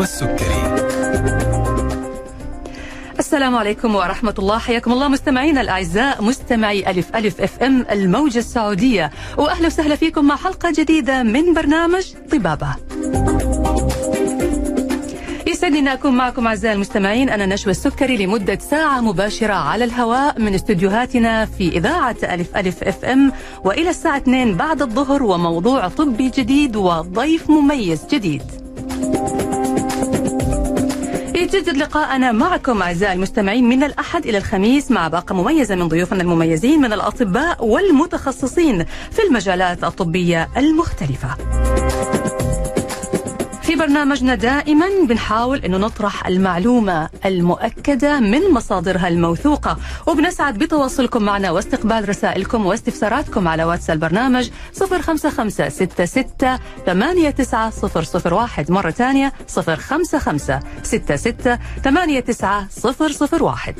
نشوى السكري السلام عليكم ورحمة الله. حياكم الله مستمعينا الأعزاء مستمعي ألف ألف أف أم الموجة السعودية. وأهلا وسهلا فيكم مع حلقة جديدة من برنامج طبابة. يسعدني أن أكون معكم أعزائي المستمعين. أنا نشوى السكري لمدة ساعة مباشرة على الهواء من استديوهاتنا في إذاعة ألف ألف أف أم. وإلى الساعة 2 بعد الظهر وموضوع طبي جديد وضيف مميز جديد. يتجدد لقاءنا معكم أعزائي المستمعين من الأحد إلى الخميس مع باقة مميزة من ضيوفنا المميزين من الأطباء والمتخصصين في المجالات الطبية المختلفة. برنامجنا دائما بنحاول إنه نطرح المعلومة المؤكدة من مصادرها الموثوقة. وبنسعد بتواصلكم معنا واستقبال رسائلكم واستفساراتكم على واتس البرنامج 055 66 واحد. مرة ثانية 055 66 واحد.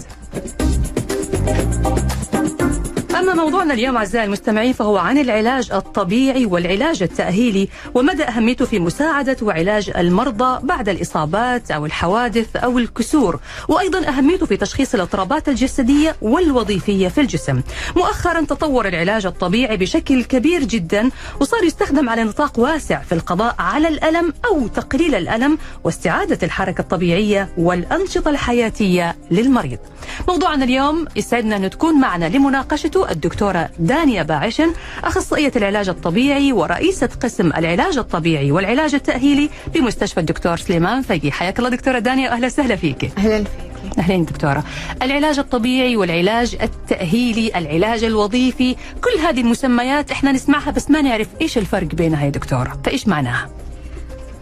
أما موضوعنا اليوم أعزائي المستمعين فهو عن العلاج الطبيعي والعلاج التأهيلي ومدى أهميته في مساعدة وعلاج المرضى بعد الإصابات أو الحوادث أو الكسور وأيضا أهميته في تشخيص الاضطرابات الجسدية والوظيفية في الجسم. مؤخرا تطور العلاج الطبيعي بشكل كبير جدا وصار يستخدم على نطاق واسع في القضاء على الألم أو تقليل الألم واستعادة الحركة الطبيعية والأنشطة الحياتية للمريض. موضوعنا اليوم يسعدنا أن تكون معنا لمناقشته الدكتورة دانيا باعشن أخصائية العلاج الطبيعي ورئيسة قسم العلاج الطبيعي والعلاج التأهيلي بمستشفى الدكتور سليمان فقي حياك الله دكتورة دانيا وأهلا وسهلا فيك. أهلا فيك. أهلين دكتورة. العلاج الطبيعي والعلاج التأهيلي العلاج الوظيفي كل هذه المسميات إحنا نسمعها بس ما نعرف إيش الفرق بينها يا دكتورة. فإيش معناها؟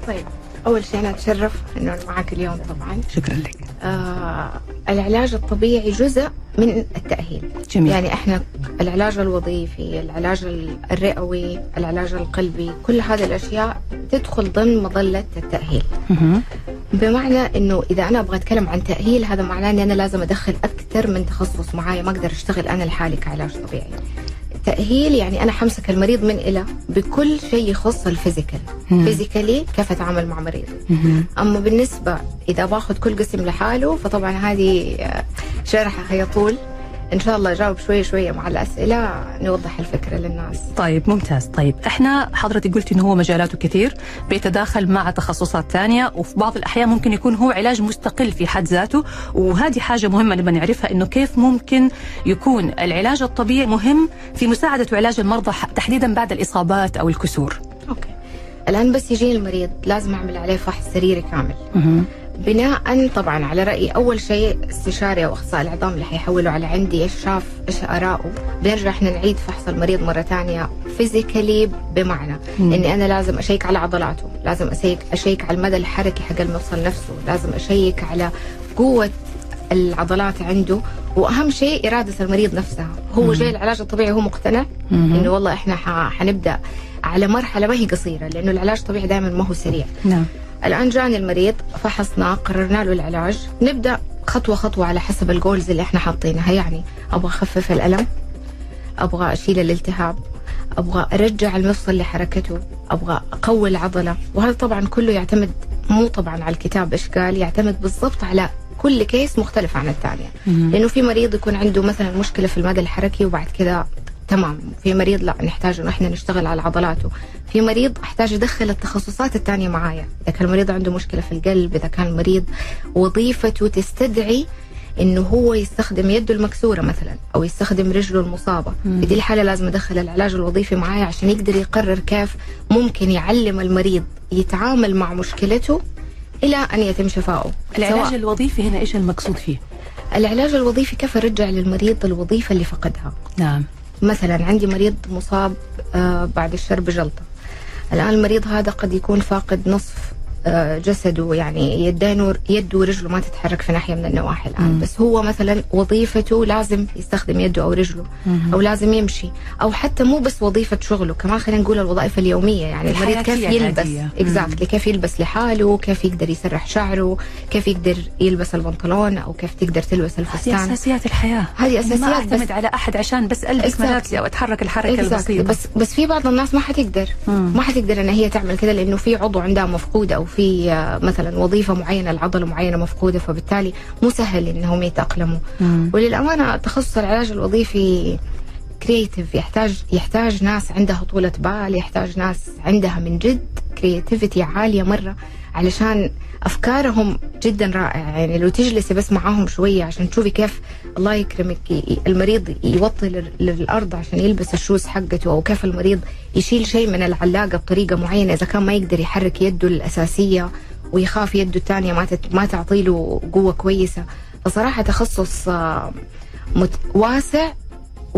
طيب أول شيء أنا أتشرف إنه معك اليوم طبعا. شكرا لك. آه العلاج الطبيعي جزء من التأهيل. جميل. يعني إحنا العلاج الوظيفي العلاج الرئوي العلاج القلبي كل هذه الأشياء تدخل ضمن مظلة التأهيل. مهم. بمعنى إنه إذا أنا أبغى أتكلم عن تأهيل هذا معناه إني أنا لازم أدخل أكثر من تخصص معايا ما أقدر أشتغل أنا لحالي كعلاج طبيعي. تأهيل يعني أنا حمسك المريض من إلى بكل شيء يخص الفيزيكال. فيزيكالي كيف أتعامل مع مريض مهم. أما بالنسبة إذا باخذ كل قسم لحاله فطبعا هذه آه، شرحها يطول إن شاء الله أجاوب شوية شوية مع الأسئلة نوضح الفكرة للناس. طيب ممتاز. طيب إحنا حضرتك قلتي إنه هو مجالاته كثير بيتداخل مع تخصصات ثانية وفي بعض الأحيان ممكن يكون هو علاج مستقل في حد ذاته وهذه حاجة مهمة نبغى نعرفها إنه كيف ممكن يكون العلاج الطبيعي مهم في مساعدة وعلاج المرضى تحديدا بعد الإصابات أو الكسور. okay. الآن بس يجيني المريض لازم أعمل عليه فحص سريري كامل. بناء طبعا على رايي أول شيء استشاري أو أخصائي العظام اللي حيحولوا على عندي إيش شاف إيش اراءه بنرجع إحنا نعيد فحص المريض مرة ثانية physically بمعنى مم. إني أنا لازم أشيك على عضلاته لازم اشيك أشيك على المدى الحركي حق المفصل نفسه لازم أشيك على قوة العضلات عنده وأهم شيء إرادة المريض نفسها هو مم. جاي العلاج الطبيعي هو مقتنع. إنه والله إحنا حنبدأ على مرحلة ما هي قصيرة لأنه العلاج الطبيعي دائما ما هو سريع نعم الآن جاني المريض فحصناه قررنا له العلاج. نبدأ خطوة خطوة على حسب الجولز اللي إحنا حاطينها. يعني أبغى أخفف الألم أبغى أشيل الالتهاب أبغى أرجع المفصل لحركته أبغى أقوي العضلة. وهذا طبعا كله يعتمد مو طبعا على الكتاب إيش قال يعتمد بالضبط على كل كيس مختلف عن الثانية. مهم. لأنه في مريض يكون عنده مثلا مشكلة في المدى الحركي وبعد كذا تمام. في مريض لا نحتاج إنه إحنا نشتغل على عضلاته. في مريض أحتاج أدخل التخصصات الثانية معايا. إذا كان المريض عنده مشكلة في القلب إذا كان المريض وظيفته تستدعي إنه هو يستخدم يده المكسورة مثلا أو يستخدم رجله المصابة. مم. في دي الحالة لازم أدخل العلاج الوظيفي معايا عشان يقدر يقرر كيف ممكن يعلم المريض يتعامل مع مشكلته إلى أن يتم شفائه. العلاج سواء الوظيفي هنا إيش المقصود فيه؟ العلاج الوظيفي كيف أرجع للمريض الوظيفة اللي فقدها؟ نعم. مثلا عندي مريض مصاب آه، بعد الشر بجلطة. الآن المريض هذا قد يكون فاقد نصف جسده يعني يدين يده ورجله ما تتحرك في ناحية من النواحي الآن مم. بس هو مثلا وظيفته لازم يستخدم يده أو رجله مهم. أو لازم يمشي أو حتى مو بس وظيفة شغله كمان خلينا نقول الوظائف اليومية يعني المريض كيف يلبس. اكزاكتلي كيف يلبس لحاله كيف يقدر يسرح شعره كيف يقدر يلبس البنطلون أو كيف تقدر تلبس هذه الفستان أساسيات الحياة هذه ما أساسيات أعتمد بس على أحد عشان بس ألبس. ملابسي أو أتحرك الحركة. البسيطة بس بس في بعض الناس ما حتقدر مم. ما حتقدر إن هي تعمل كده لأنه في عضو عندها مفقود أو في آه، مثلا وظيفة معينة العضلة معينة مفقودة فبالتالي مو سهل إنهم يتأقلموا مم. وللأمانة تخصص العلاج الوظيفي creative يحتاج يحتاج ناس عندها طولة بال يحتاج ناس عندها من جد creativity عالية مرة علشان أفكارهم جدا رائعة. يعني لو تجلسي بس معاهم شوية عشان تشوفي كيف الله يكرمك المريض يوطي لل- للأرض عشان يلبس ال shoes حقته أو كيف المريض يشيل شيء من العلاقة بطريقة معينة. إذا كان ما يقدر يحرك يده الأساسية ويخاف يده الثانية ما ما تعطي له قوة كويسة. فصراحة تخصص آه، واسع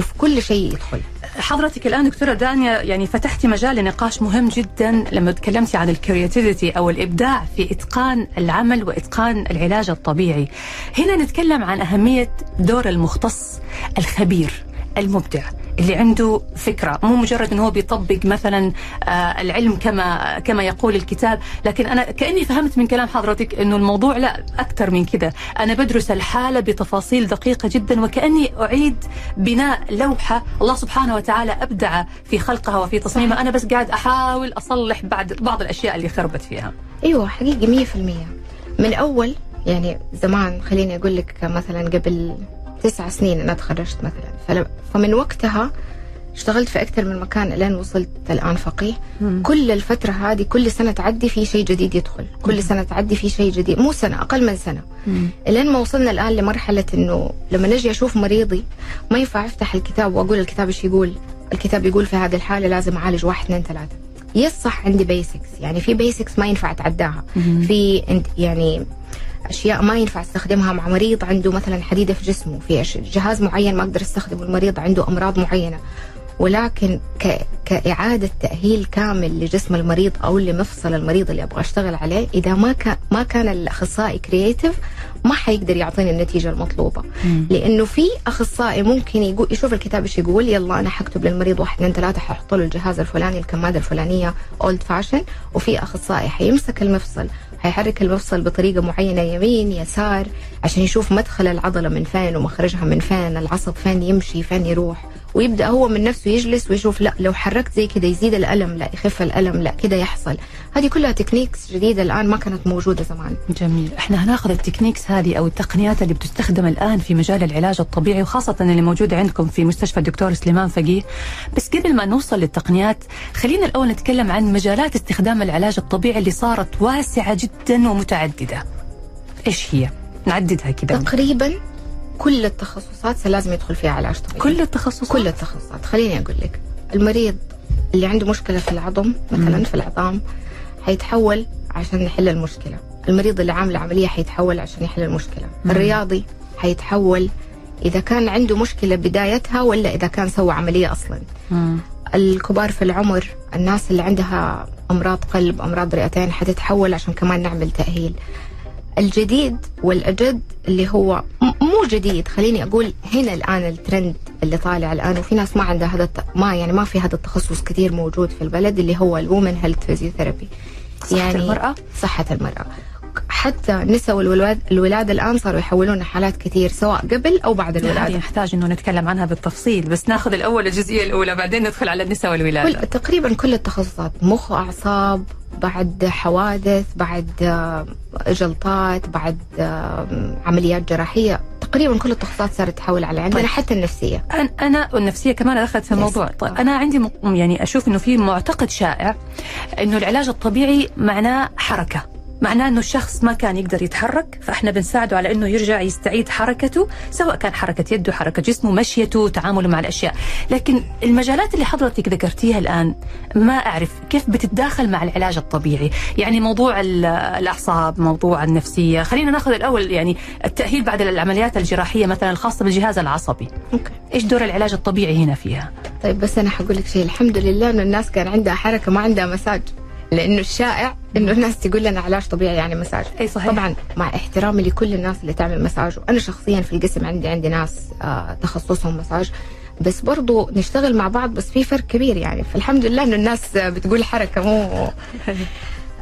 وفي كل شيء يدخل حضرتك الآن دكتورة دانيا يعني فتحتي مجال لنقاش مهم جدا لما تكلمتي عن الكرياتيفيتي أو الإبداع في إتقان العمل وإتقان العلاج الطبيعي. هنا نتكلم عن أهمية دور المختص الخبير المبدع اللي عنده فكرة مو مجرد إنه هو بيطبق مثلا آه، العلم كما كما يقول الكتاب لكن أنا كأني فهمت من كلام حضرتك إنه الموضوع لا أكثر من كذا. أنا بدرس الحالة بتفاصيل دقيقة جدا وكأني أعيد بناء لوحة الله سبحانه وتعالى أبدع في خلقها وفي تصميمها. أنا بس قاعد أحاول أصلح بعد بعض الأشياء اللي خربت فيها. أيوه حقيقي مية في المية. من أول يعني زمان خليني أقول لك مثلا قبل تسع سنين أنا تخرجت مثلا. فمن وقتها اشتغلت في أكثر من مكان الين وصلت الآن فقيه. كل الفترة هذه كل سنة تعدي في شيء جديد يدخل. كل سنة تعدي في شيء جديد. مو سنة أقل من سنة. الين ما وصلنا الآن لمرحلة إنه لما نجي أشوف مريضي ما ينفع أفتح الكتاب وأقول الكتاب إيش يقول؟ الكتاب يقول في هذه الحالة لازم أعالج واحد اثنين ثلاثة. yes صح عندي basics يعني في basics ما ينفع أتعداها. في يعني أشياء ما ينفع أستخدمها مع مريض عنده مثلا حديدة في جسمه في جهاز معين ما أقدر أستخدمه المريض عنده أمراض معينة. ولكن ك... كإعادة تأهيل كامل لجسم المريض أو لمفصل المريض اللي أبغى أشتغل عليه إذا ما كان ما كان الأخصائي creative ما حيقدر يعطيني النتيجة المطلوبة. لأنه في أخصائي ممكن يقول يشوف الكتاب إيش يقول يلا أنا حكتب للمريض واحد اثنين ثلاثة ححط له الجهاز الفلاني الكمادة الفلانية أولد فاشن وفي أخصائي حيمسك المفصل. حيحرك المفصل بطريقة معينة يمين يسار عشان يشوف مدخل العضلة من فين ومخرجها من فين العصب فين يمشي فين يروح. ويبدأ هو من نفسه يجلس ويشوف لا لو حركت زي كذا يزيد الألم لا يخف الألم لا كذا يحصل. هذه كلها techniques جديدة الآن ما كانت موجودة زمان. جميل. إحنا هناخذ ال techniques هذه أو التقنيات اللي بتستخدم الآن في مجال العلاج الطبيعي وخاصة اللي موجودة عندكم في مستشفى الدكتور سليمان فقيه. بس قبل ما نوصل للتقنيات خلينا الأول نتكلم عن مجالات استخدام العلاج الطبيعي اللي صارت واسعة جدا ومتعددة. إيش هي؟ نعددها كده. تقريبا كل التخصصات لازم يدخل فيها علاج طبيعي. كل التخصصات؟ كل التخصصات. خليني أقول لك المريض اللي عنده مشكلة في العظم مثلا مم. في العظام حيتحول عشان نحل المشكلة. المريض اللي عامل عملية حيتحول عشان يحل المشكلة. مم. الرياضي حيتحول إذا كان عنده مشكلة بدايتها ولا إذا كان سوى عملية أصلا. مم. الكبار في العمر الناس اللي عندها أمراض قلب أمراض رئتين حتتحول عشان كمان نعمل تأهيل. الجديد والأجد اللي هو مو جديد. خليني أقول هنا الآن الترند اللي طالع الآن وفي ناس ما عندها هذا ما يعني ما في هذا التخصص كثير موجود في البلد اللي هو ال women health physiotherapy صحة المرأة؟ صحة المرأة. حتى النساء والولاد الولادة الآن صاروا يحولون حالات كثير سواء قبل أو بعد الولادة. نحتاج إنه نتكلم عنها بالتفصيل بس ناخذ الأول الجزئية الأولى بعدين ندخل على النساء والولادة. كل تقريبا كل التخصصات مخ واعصاب بعد حوادث بعد آه، جلطات بعد آه، عمليات جراحية. تقريبا كل التخصصات صارت تحول على عندنا طيب. حتى النفسية. أنا- أنا والنفسية كمان دخلت في الموضوع. Yes. طيب أنا عندي يعني أشوف إنه في معتقد شائع إنه العلاج الطبيعي معناه حركة. معناه إنه الشخص ما كان يقدر يتحرك فإحنا بنساعده على إنه يرجع يستعيد حركته سواء كان حركة يده حركة جسمه مشيته تعامله مع الأشياء. لكن المجالات اللي حضرتك ذكرتيها الآن ما أعرف كيف بتتداخل مع العلاج الطبيعي. يعني موضوع ال- الأعصاب موضوع النفسية. خلينا ناخذ الأول يعني التأهيل بعد العمليات الجراحية مثلا الخاصة بالجهاز العصبي. أوكي. إيش دور العلاج الطبيعي هنا فيها؟ طيب بس أنا حقول لك شيء. الحمد لله إنه الناس كان عندها حركة ما عندها مساج. لأنه الشائع إنه الناس تقول لنا علاج طبيعي يعني مساج. إي صحيح. طبعا مع احترامي لكل الناس اللي تعمل مساج وأنا شخصيا في القسم عندي عندي ناس آه تخصصهم مساج. بس برضو نشتغل مع بعض بس في فرق كبير يعني. فالحمد لله إنه الناس بتقول حركة مو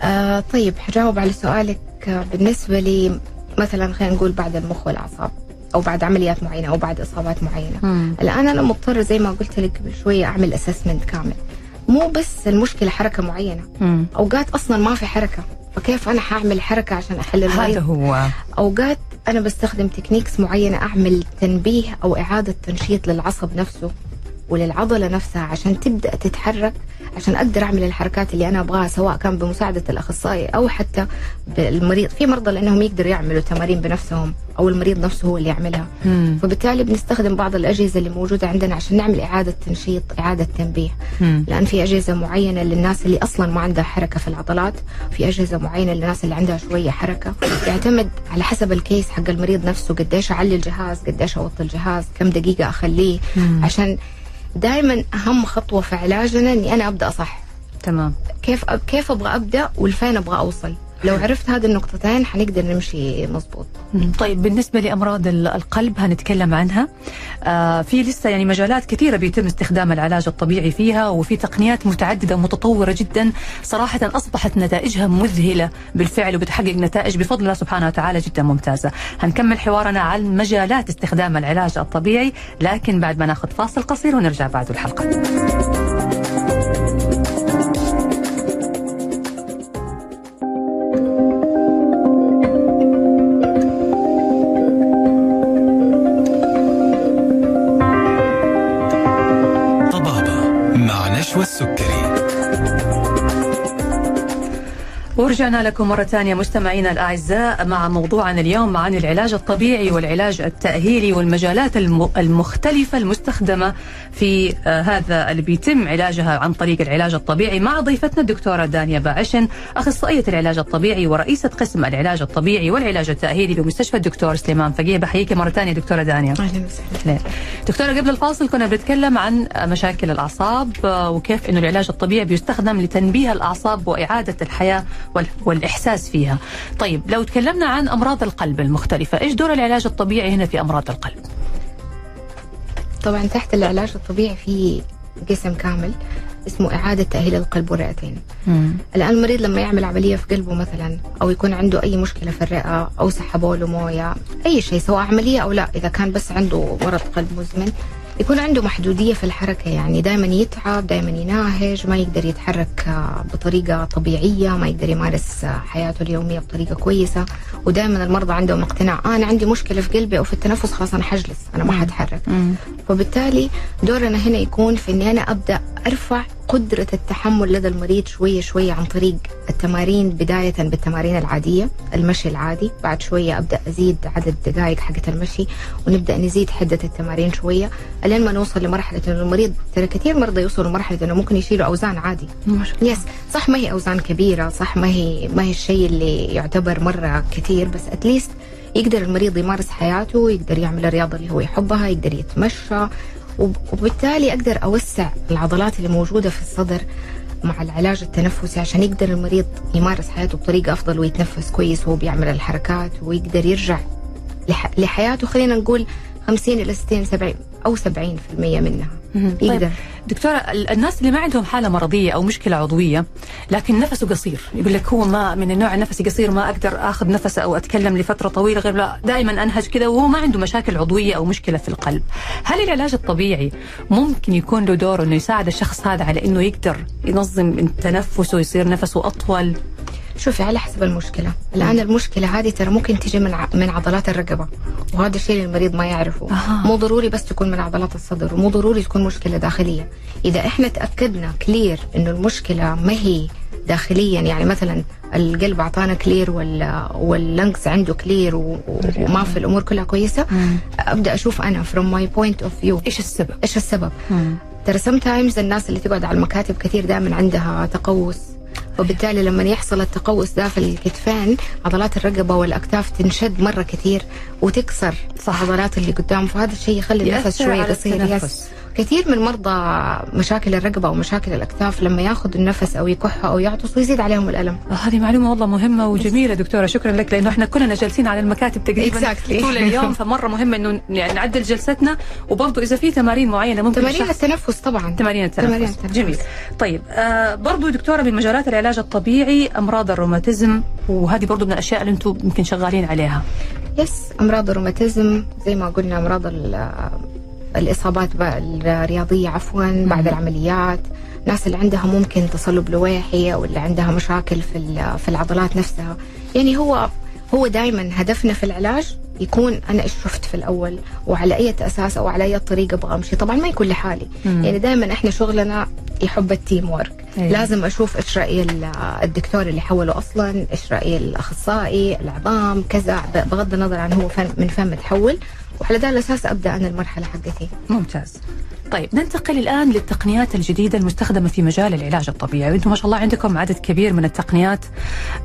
آه طيب حجاوب على سؤالك آه بالنسبة لي مثلا خلينا نقول بعد المخ والأعصاب أو بعد عمليات معينة أو بعد إصابات معينة. مم. الآن أنا مضطر زي ما قلت لك قبل شوية أعمل assessment كامل. مو بس المشكلة حركة معينة. مم. أوقات أصلا ما في حركة فكيف أنا حأعمل حركة عشان احل هذا المريض هو. أوقات أنا بستخدم techniques معينة أعمل تنبيه أو إعادة تنشيط للعصب نفسه. وللعضلة نفسها عشان تبدأ تتحرك عشان أقدر أعمل الحركات اللي أنا أبغاها سواء كان بمساعدة الأخصائي أو حتى بالمريض في مرضى لأنهم يقدروا يعملوا تمارين بنفسهم أو المريض نفسه هو اللي يعملها مم. فبالتالي بنستخدم بعض الأجهزة اللي موجودة عندنا عشان نعمل إعادة تنشيط إعادة تنبيه مم. لأن في أجهزة معينة للناس اللي أصلا ما عندها حركة في العضلات في أجهزة معينة للناس اللي عندها شوية حركة يعتمد على حسب الكيس حق المريض نفسه قديش أعلي الجهاز قديش أوطي الجهاز كم دقيقة أخليه مم. عشان دائما أهم خطوة في علاجنا إني أنا أبدأ صح. تمام. كيف أب... كيف أبغى أبدأ ولفين أبغى أوصل. لو عرفت هذه النقطتين حنقدر نمشي مظبوط. مم. طيب بالنسبة لأمراض ال- القلب هنتكلم عنها. آه في لسه يعني مجالات كثيرة بيتم استخدام العلاج الطبيعي فيها وفي تقنيات متعددة متطورة جدا. صراحة أصبحت نتائجها مذهلة بالفعل وبتحقق نتائج بفضل الله سبحانه وتعالى جدا ممتازة. هنكمل حوارنا عن مجالات استخدام العلاج الطبيعي لكن بعد ما ناخذ فاصل قصير ونرجع بعد الحلقة. ورجعنا لكم مرة ثانية مستمعينا الأعزاء مع موضوعنا اليوم عن العلاج الطبيعي والعلاج التأهيلي والمجالات الم- المختلفة المستخدمة في آه، هذا اللي بيتم علاجها عن طريق العلاج الطبيعي مع ضيفتنا الدكتورة دانيا باعشن أخصائية العلاج الطبيعي ورئيسة قسم العلاج الطبيعي والعلاج التأهيلي بمستشفى الدكتور سليمان فقيه. بحييك مرة ثانية دكتورة دانيا. أهلا وسهلا. دكتورة قبل الفاصل كنا بنتكلم عن مشاكل الأعصاب آه، وكيف أنه العلاج الطبيعي بيستخدم لتنبيه الأعصاب وإعادة الحياة والإحساس فيها. طيب لو تكلمنا عن أمراض القلب المختلفة إيش دور العلاج الطبيعي هنا في أمراض القلب؟ طبعا تحت العلاج الطبيعي في قسم كامل اسمه إعادة تأهيل القلب والرئتين. الآن المريض لما يعمل عملية في قلبه مثلا أو يكون عنده أي مشكلة في الرئة أو سحبوا له موية أي شيء سواء عملية أو لا إذا كان بس عنده مرض قلب مزمن يكون عنده محدودية في الحركة يعني دائما يتعب دائما يناهج ما يقدر يتحرك بطريقة طبيعية ما يقدر يمارس حياته اليومية بطريقة كويسة. ودائما المرضى عندهم اقتناع آه أنا عندي مشكلة في قلبي أو في التنفس خلاص أنا حجلس أنا ما حتحرك. فبالتالي دورنا هنا يكون في إني أنا أبدأ أرفع قدرة التحمل لدى المريض شوية شوية عن طريق التمارين بداية بالتمارين العادية المشي العادي. بعد شوية أبدأ أزيد عدد الدقائق حقت المشي ونبدأ نزيد حدة التمارين شوية لين ما نوصل لمرحلة إنه المريض ترى كثير مرضى يوصلوا لمرحلة إنه ممكن يشيلوا أوزان عادي. يس صح ما هي أوزان كبيرة صح ما هي ما هي الشيء اللي يعتبر مرة كثير بس أتليست يقدر المريض يمارس حياته يقدر يعمل الرياضة اللي هو يحبها يقدر يتمشى وبالتالي أقدر أوسع العضلات اللي موجودة في الصدر مع العلاج التنفسي عشان يقدر المريض يمارس حياته بطريقة أفضل ويتنفس كويس وهو بيعمل الحركات ويقدر يرجع لح... لحياته خلينا نقول 50 إلى 60 70 أو 70% منها. مهم. طيب يقدر دكتورة ال- الناس اللي ما عندهم حالة مرضية أو مشكلة عضوية لكن نفسه قصير يقول لك هو ما من النوع نفسي قصير ما أقدر أخذ نفس أو أتكلم لفترة طويلة غير لا دائما أنهج كذا وهو ما عنده مشاكل عضوية أو مشكلة في القلب. هل العلاج الطبيعي ممكن يكون له دور أنه يساعد الشخص هذا على أنه يقدر ينظم تنفسه يصير نفسه أطول؟ شوفي على حسب المشكلة. الآن المشكلة هذه ترى ممكن تجي من ع- من عضلات الرقبة. وهذا الشيء المريض ما يعرفه. أها. مو ضروري بس تكون من عضلات الصدر ومو ضروري تكون مشكلة داخلية. إذا إحنا تأكدنا clear إنه المشكلة ما هي داخليا يعني مثلا القلب أعطانا clear ولا وال lungs عنده clear وما في الأمور كلها كويسة أبدأ أشوف أنا from my point of view. إيش السبب؟ إيش السبب؟ ترى sometimes الناس اللي تقعد على المكاتب كثير دائما عندها تقوس. وبالتالي لما يحصل التقوس ده في الكتفين عضلات الرقبة والأكتاف تنشد مرة كثير وتكسر صح. العضلات اللي قدام فهذا الشيء يخلي النفس شوية قصير. yes كثير من مرضى مشاكل الرقبة ومشاكل الأكتاف لما ياخذوا النفس أو يكحوا أو يعطسوا يزيد عليهم الألم آه، هذه معلومة والله مهمة وجميلة دكتورة شكرا لك لأنه إحنا كلنا جالسين على المكاتب تقريبا Exactly. طول اليوم فمرة مهم إنه يعني نعدل جلستنا وبرضه إذا في تمارين معينة ممكن تمارين التنفس طبعا تمارين التنفس. تمارين التنفس. جميل طيب آه برضو دكتورة من مجالات العلاج الطبيعي أمراض الروماتيزم وهذه برضو من الأشياء اللي أنتم يمكن شغالين عليها يس أمراض الروماتيزم زي ما قلنا أمراض الإصابات الرياضية عفوا بعد العمليات. الناس اللي عندها ممكن تصلب لويحي أو اللي عندها مشاكل في في العضلات نفسها. يعني هو هو دائما هدفنا في العلاج يكون أنا إيش شفت في الأول وعلى أي أساس أو على أي طريقة أبغى أمشي. طبعا ما يكون لحالي. مم. يعني دائما إحنا شغلنا يحب ال team work أيوة. لازم أشوف إيش رأي ال- الدكتور اللي حوله أصلا إيش رأي الأخصائي العظام كذا. بغض النظر عن هو من فين متحول. وعلى ذا الأساس أبدأ أنا المرحلة حقتي. ممتاز. طيب. ننتقل الآن للتقنيات الجديدة المستخدمة في مجال العلاج الطبيعي. وأنتم ما شاء الله عندكم عدد كبير من التقنيات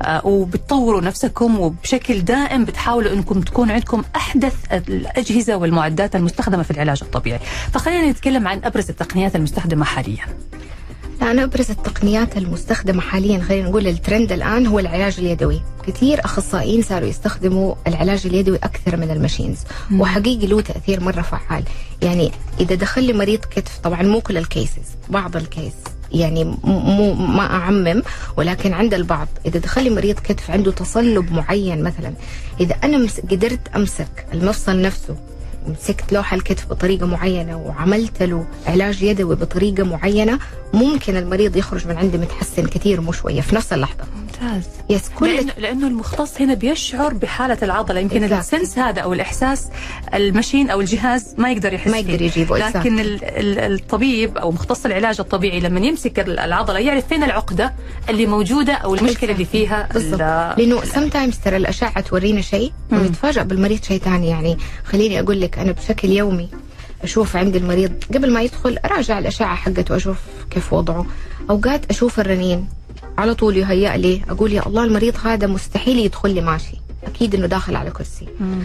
آه، وبتطوروا نفسكم وبشكل دائم بتحاولوا إنكم تكون عندكم أحدث الأجهزة والمعدات المستخدمة في العلاج الطبيعي. فخلينا نتكلم عن أبرز التقنيات المستخدمة حاليا. أنا أبرز التقنيات المستخدمة حاليا خلينا نقول الترند الآن هو العلاج اليدوي. كثير أخصائيين صاروا يستخدموا العلاج اليدوي أكثر من ال machines مم. وحقيقي له تأثير مرة فعال. يعني إذا دخل لي مريض كتف طبعا مو كل ال cases بعض ال case. يعني مو ما أعمم ولكن عند البعض. إذا دخل لي مريض كتف عنده تصلب معين مثلا إذا أنا مس- قدرت أمسك المفصل نفسه مسكت لوح الكتف بطريقة معينة وعملت له علاج يدوي بطريقة معينة ممكن المريض يخرج من عندي متحسن كثير مو شوية في نفس اللحظة. ممتاز يس كل لأنه, لأنه المختص هنا بيشعر بحالة العضلة. يمكن Exactly. السنس هذا أو الإحساس المشين أو الجهاز ما يقدر يحس ما يقدر فيه. يجيبه لكن ال- ال- الطبيب أو مختص العلاج الطبيعي لما يمسك ال- العضلة يعرف فين العقدة اللي موجودة أو المشكلة اللي فيها بالضبط. ال- لأنه sometimes ترى الأشعة تورينا شيء. ونتفاجئ بالمريض شيء ثاني يعني خليني أقول لك أنا بشكل يومي أشوف عند المريض قبل ما يدخل أراجع الأشعة حقته أشوف كيف وضعه. أوقات أشوف الرنين. على طول يهيأ لي أقول يا الله المريض هذا مستحيل يدخل لي ماشي. أكيد إنه داخل على كرسي. مم.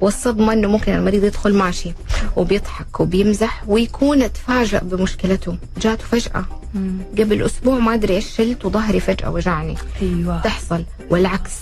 والصدمة إنه ممكن المريض يدخل ماشي. وبيضحك وبيمزح ويكون تفاجأ بمشكلته. جاته فجأة. مم. قبل أسبوع ما أدري إيش شلت وظهري فجأة وجعني. أيوه. تحصل. والعكس.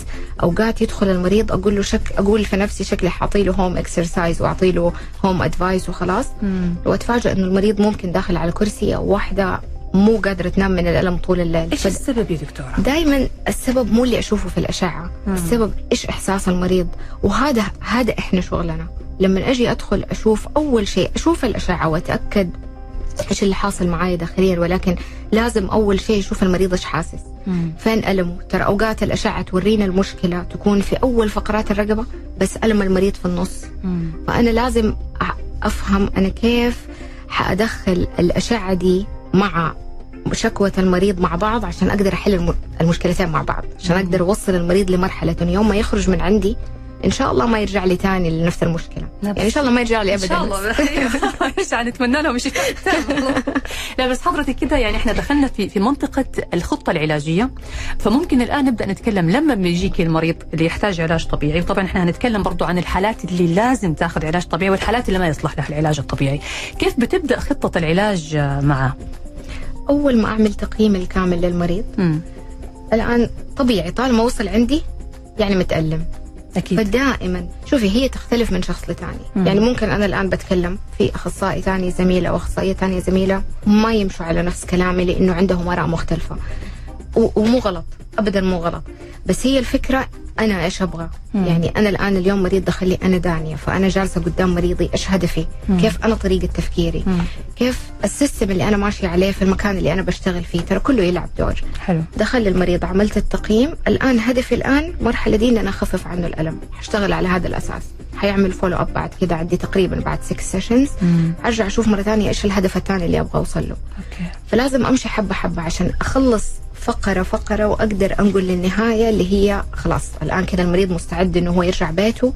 أوقات يدخل المريض أقول له شك أقول في نفسي شكلي حاعطي له home exercise وأعطي له home advice وخلاص. مم. واتفاجئ إنه المريض ممكن داخل على كرسي أو واحدة مو قادرة تنام من الألم طول الليل إيش السبب يا دكتورة؟ دائما السبب مو اللي أشوفه في الأشعة مم. السبب إيش إحساس المريض وهذا هذا إحنا شغلنا لما أجي أدخل أشوف أول شيء أشوف الأشعة وأتأكد إيش اللي حاصل معايا داخليا ولكن لازم أول شيء أشوف المريض إيش حاسس مم. فين ألمه ترى أوقات الأشعة تورينا المشكلة تكون في أول فقرات الرقبة بس ألم المريض في النص مم. فأنا لازم أفهم أنا كيف حأدخل الأشعة دي مع شكوى المريض مع بعض عشان أقدر أحل الم- المشكلتين مع بعض عشان أقدر أوصل المريض لمرحلة إنه يوم ما يخرج من عندي إن شاء الله ما يرجع لي تاني لنفس المشكلة. نفس- يعني إن شاء الله ما يرجع لي إن أبدا. شاء الله يعني نتمنى لهم شيء. لا بس حضرتك كده يعني إحنا دخلنا في في منطقة الخطة العلاجية فممكن الآن نبدأ نتكلم لما بيجيك المريض اللي يحتاج علاج طبيعي. وطبعا إحنا هنتكلم برضو عن الحالات اللي لازم تاخذ علاج طبيعي والحالات اللي ما يصلح لها العلاج الطبيعي. كيف بتبدأ خطة العلاج معه أول ما أعمل تقييم الكامل للمريض مم. الآن طبيعي طالما وصل عندي يعني متألم. أكيد. فدائما شوفي هي تختلف من شخص لتاني. مم. يعني ممكن أنا الآن بتكلم في أخصائي ثاني زميلة أو أخصائية ثانية زميلة ما يمشوا على نفس كلامي لأنه عندهم آراء مختلفة. ومو غلط. ابدا مو غلط. بس هي الفكرة أنا إيش أبغى؟ مم. يعني أنا الآن اليوم مريض دخل لي أنا دانيه فأنا جالسة قدام مريضي إيش هدفي؟ مم. كيف أنا طريقة تفكيري؟ مم. كيف ال system اللي أنا ماشية عليه في المكان اللي أنا بشتغل فيه؟ ترى كله يلعب دور. حلو. دخل المريض عملت التقييم. الآن هدفي الآن مرحلة دي إن أنا أخفف عنه الألم. حاشتغل على هذا الأساس. حيعمل follow up بعد كذا عندي تقريبا بعد 6 sessions. أرجع أشوف مرة ثانية إيش الهدف الثاني اللي أبغى أوصل له. okay. فلازم أمشي حبة حبة عشان أخلص فقرة فقرة وأقدر أنقل للنهاية اللي هي خلاص الآن كذا المريض مستعد إنه هو يرجع بيته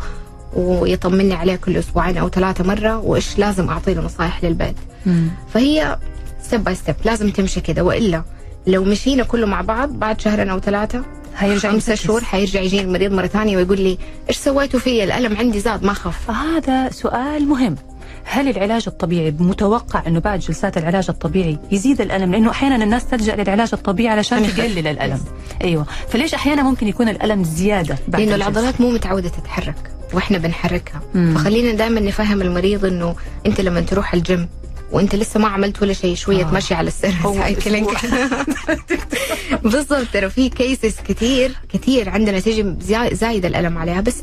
ويطمني عليه كل أسبوعين أو ثلاثة مرة وإيش لازم أعطي له نصائح للبيت مم. فهي step by step لازم تمشي كده وإلا لو مشينا كله مع بعض بعد شهرين أو ثلاثة هيرجع خمسة. شهور حيرجع يجيني المريض مرة ثانية ويقول لي إيش سويتوا فيا الألم عندي زاد ما خف فهذا سؤال مهم هل العلاج الطبيعي متوقع إنه بعد جلسات العلاج الطبيعي يزيد الألم؟ لأنه أحيانا الناس تلجأ للعلاج الطبيعي علشان. تقلل الألم. أيوه. فليش أحيانا ممكن يكون الألم زيادة بعد الجلسة؟ العضلات مو متعودة تتحرك وإحنا بنحركها. مم. فخلينا دائما نفهم المريض إنه أنت لما تروح الجيم وأنت لسه ما عملت ولا شيء شوية آه. تمشي على السير هو cycling بالضبط. ترى في cases كثير كثير عندنا تجي زايد الألم عليها. بس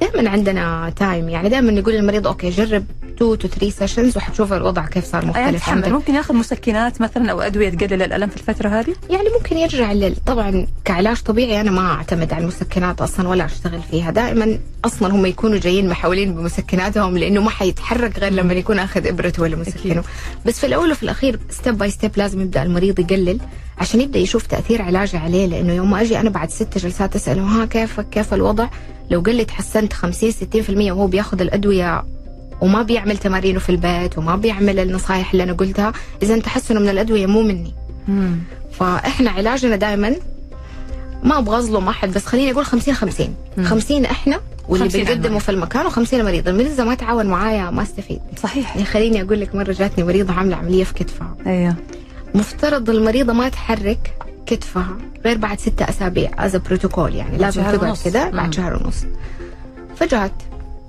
دائما عندنا time يعني دائما نقول للمريض okay جرب 2 to 3 sessions وحتشوف الوضع كيف صار يعني مختلف عندك. ممكن ياخذ مسكنات مثلا أو أدوية تقلل الألم في الفترة هذه؟ يعني ممكن يرجع لل... طبعا كعلاج طبيعي أنا ما أعتمد على المسكنات أصلا ولا أشتغل فيها. دائما أصلا هم يكونوا جايين محولين بمسكناتهم لأنه ما حيتحرك غير لما يكون أخذ ابرته ولا مسكنه بس في الأول وفي الأخير step by step لازم يبدأ المريض يقلل عشان يبدأ يشوف تأثير علاجه عليه. لأنه يوم ما أجي أنا بعد ست جلسات أسأله ها كيفك كيف الوضع؟ لو قال لي تحسنت 50 60% وهو بياخذ الأدوية وما بيعمل تمارينه في البيت وما بيعمل النصائح اللي أنا قلتها إذا تحسنه من الأدوية مو مني. فإحنا علاجنا دائما ما أبغى أظلم أحد بس خليني أقول 50 50 50 إحنا واللي 50 بنقدمه. في المكان و50 المريض المريض إذا ما تعاون معايا ما استفيد. صحيح. يعني خليني أقول لك مرة جاتني مريضة عاملة عملية في كتفها. أيوه مفترض المريضة ما تحرك كتفها غير بعد ستة أسابيع از بروتوكول يعني لازم تقعد. كذا. بعد شهر ونص. فجأت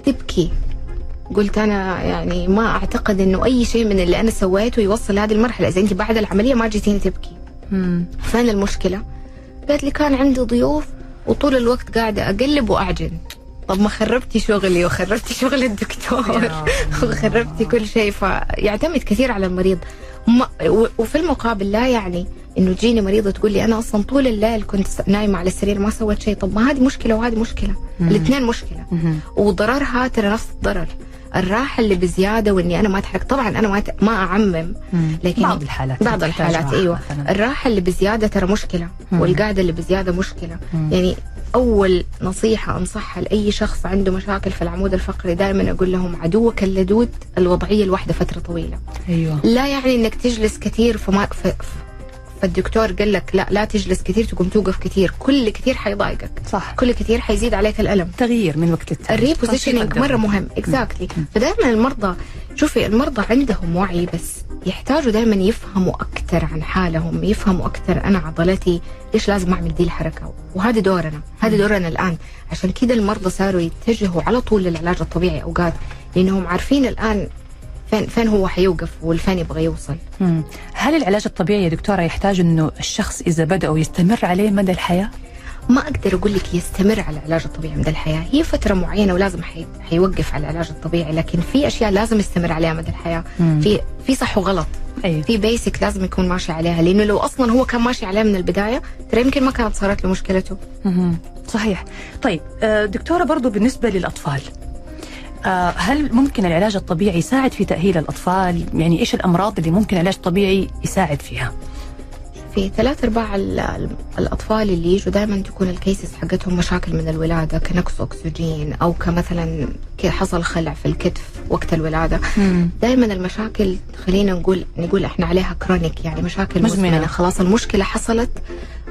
تبكي. قلت أنا يعني ما أعتقد إنه أي شيء من اللي أنا سويته يوصل لهذه المرحلة. إذا أنت بعد العملية ما جيتيني تبكي. مم. فين المشكلة؟ قالت لي كان عندي ضيوف وطول الوقت قاعدة أقلب وأعجن. طب ما خربتي شغلي وخربتي شغل الدكتور وخربتي كل شيء. فيعتمد كثير على المريض. وفي المقابل لا يعني إنه تجيني مريضة تقول لي أنا أصلا طول الليل كنت نايمة على السرير ما سويت شيء. طب ما هذه مشكلة وهذه مشكلة. الاثنين مشكلة. وضررها ترى نفس الضرر. الراحة اللي بزيادة وإني أنا ما اتحرك طبعا أنا ما ما أعمم. مم. لكن بعض الحالات بعض الحالات أيوه. مثلاً. الراحة اللي بزيادة ترى مشكلة. مم. والقعدة اللي بزيادة مشكلة. مم. يعني أول نصيحة أنصحها لأي شخص عنده مشاكل في العمود الفقري دائما أقول لهم عدوك اللدود الوضعية الواحده فترة طويلة. أيوه. لا يعني إنك تجلس كثير فما ف... ف- فالدكتور قال لك لا لا تجلس كثير تقوم توقف كثير. كل كثير حيضايقك. صح. كل كثير حيزيد عليك الألم. تغيير من وقت للتاني ال repositioning مرة. مهم. exactly فدائما المرضى شوفي المرضى عندهم وعي بس يحتاجوا دائما يفهموا أكثر عن حالهم يفهموا أكثر أنا عضلتي ليش لازم أعمل دي الحركة. وهذا دورنا. هذا دورنا الآن. عشان كذا المرضى صاروا يتجهوا على طول للعلاج الطبيعي أوقات لأنهم عارفين الآن فين فين هو حيوقف والفين يبغى يوصل مم. هل العلاج الطبيعي يا دكتورة يحتاج إنه الشخص إذا بدأ ويستمر عليه مدى الحياة؟ ما أقدر أقول لك يستمر على العلاج الطبيعي مدى الحياة هي فترة معينة ولازم حي... حيوقف على العلاج الطبيعي لكن في أشياء لازم يستمر عليها مدى الحياة مم. في في صح وغلط أيوه في بيسك لازم يكون ماشي عليها لأنه لو أصلا هو كان ماشي عليها من البداية ترى يمكن ما كانت صارت له مشكلته مهم. صحيح طيب آه، دكتورة برضو بالنسبة للأطفال آه، هل ممكن العلاج الطبيعي يساعد في تأهيل الأطفال؟ يعني إيش الأمراض اللي ممكن العلاج الطبيعي يساعد فيها؟ في ثلاث أرباع ال- ال- الأطفال اللي يجوا دائما تكون ال cases حقتهم مشاكل من الولادة كنقص اكسجين أو كمثلا حصل خلع في الكتف وقت الولادة. دائما المشاكل خلينا نقول نقول إحنا عليها chronic يعني مشاكل مزمنة. مزمنة, خلاص المشكلة حصلت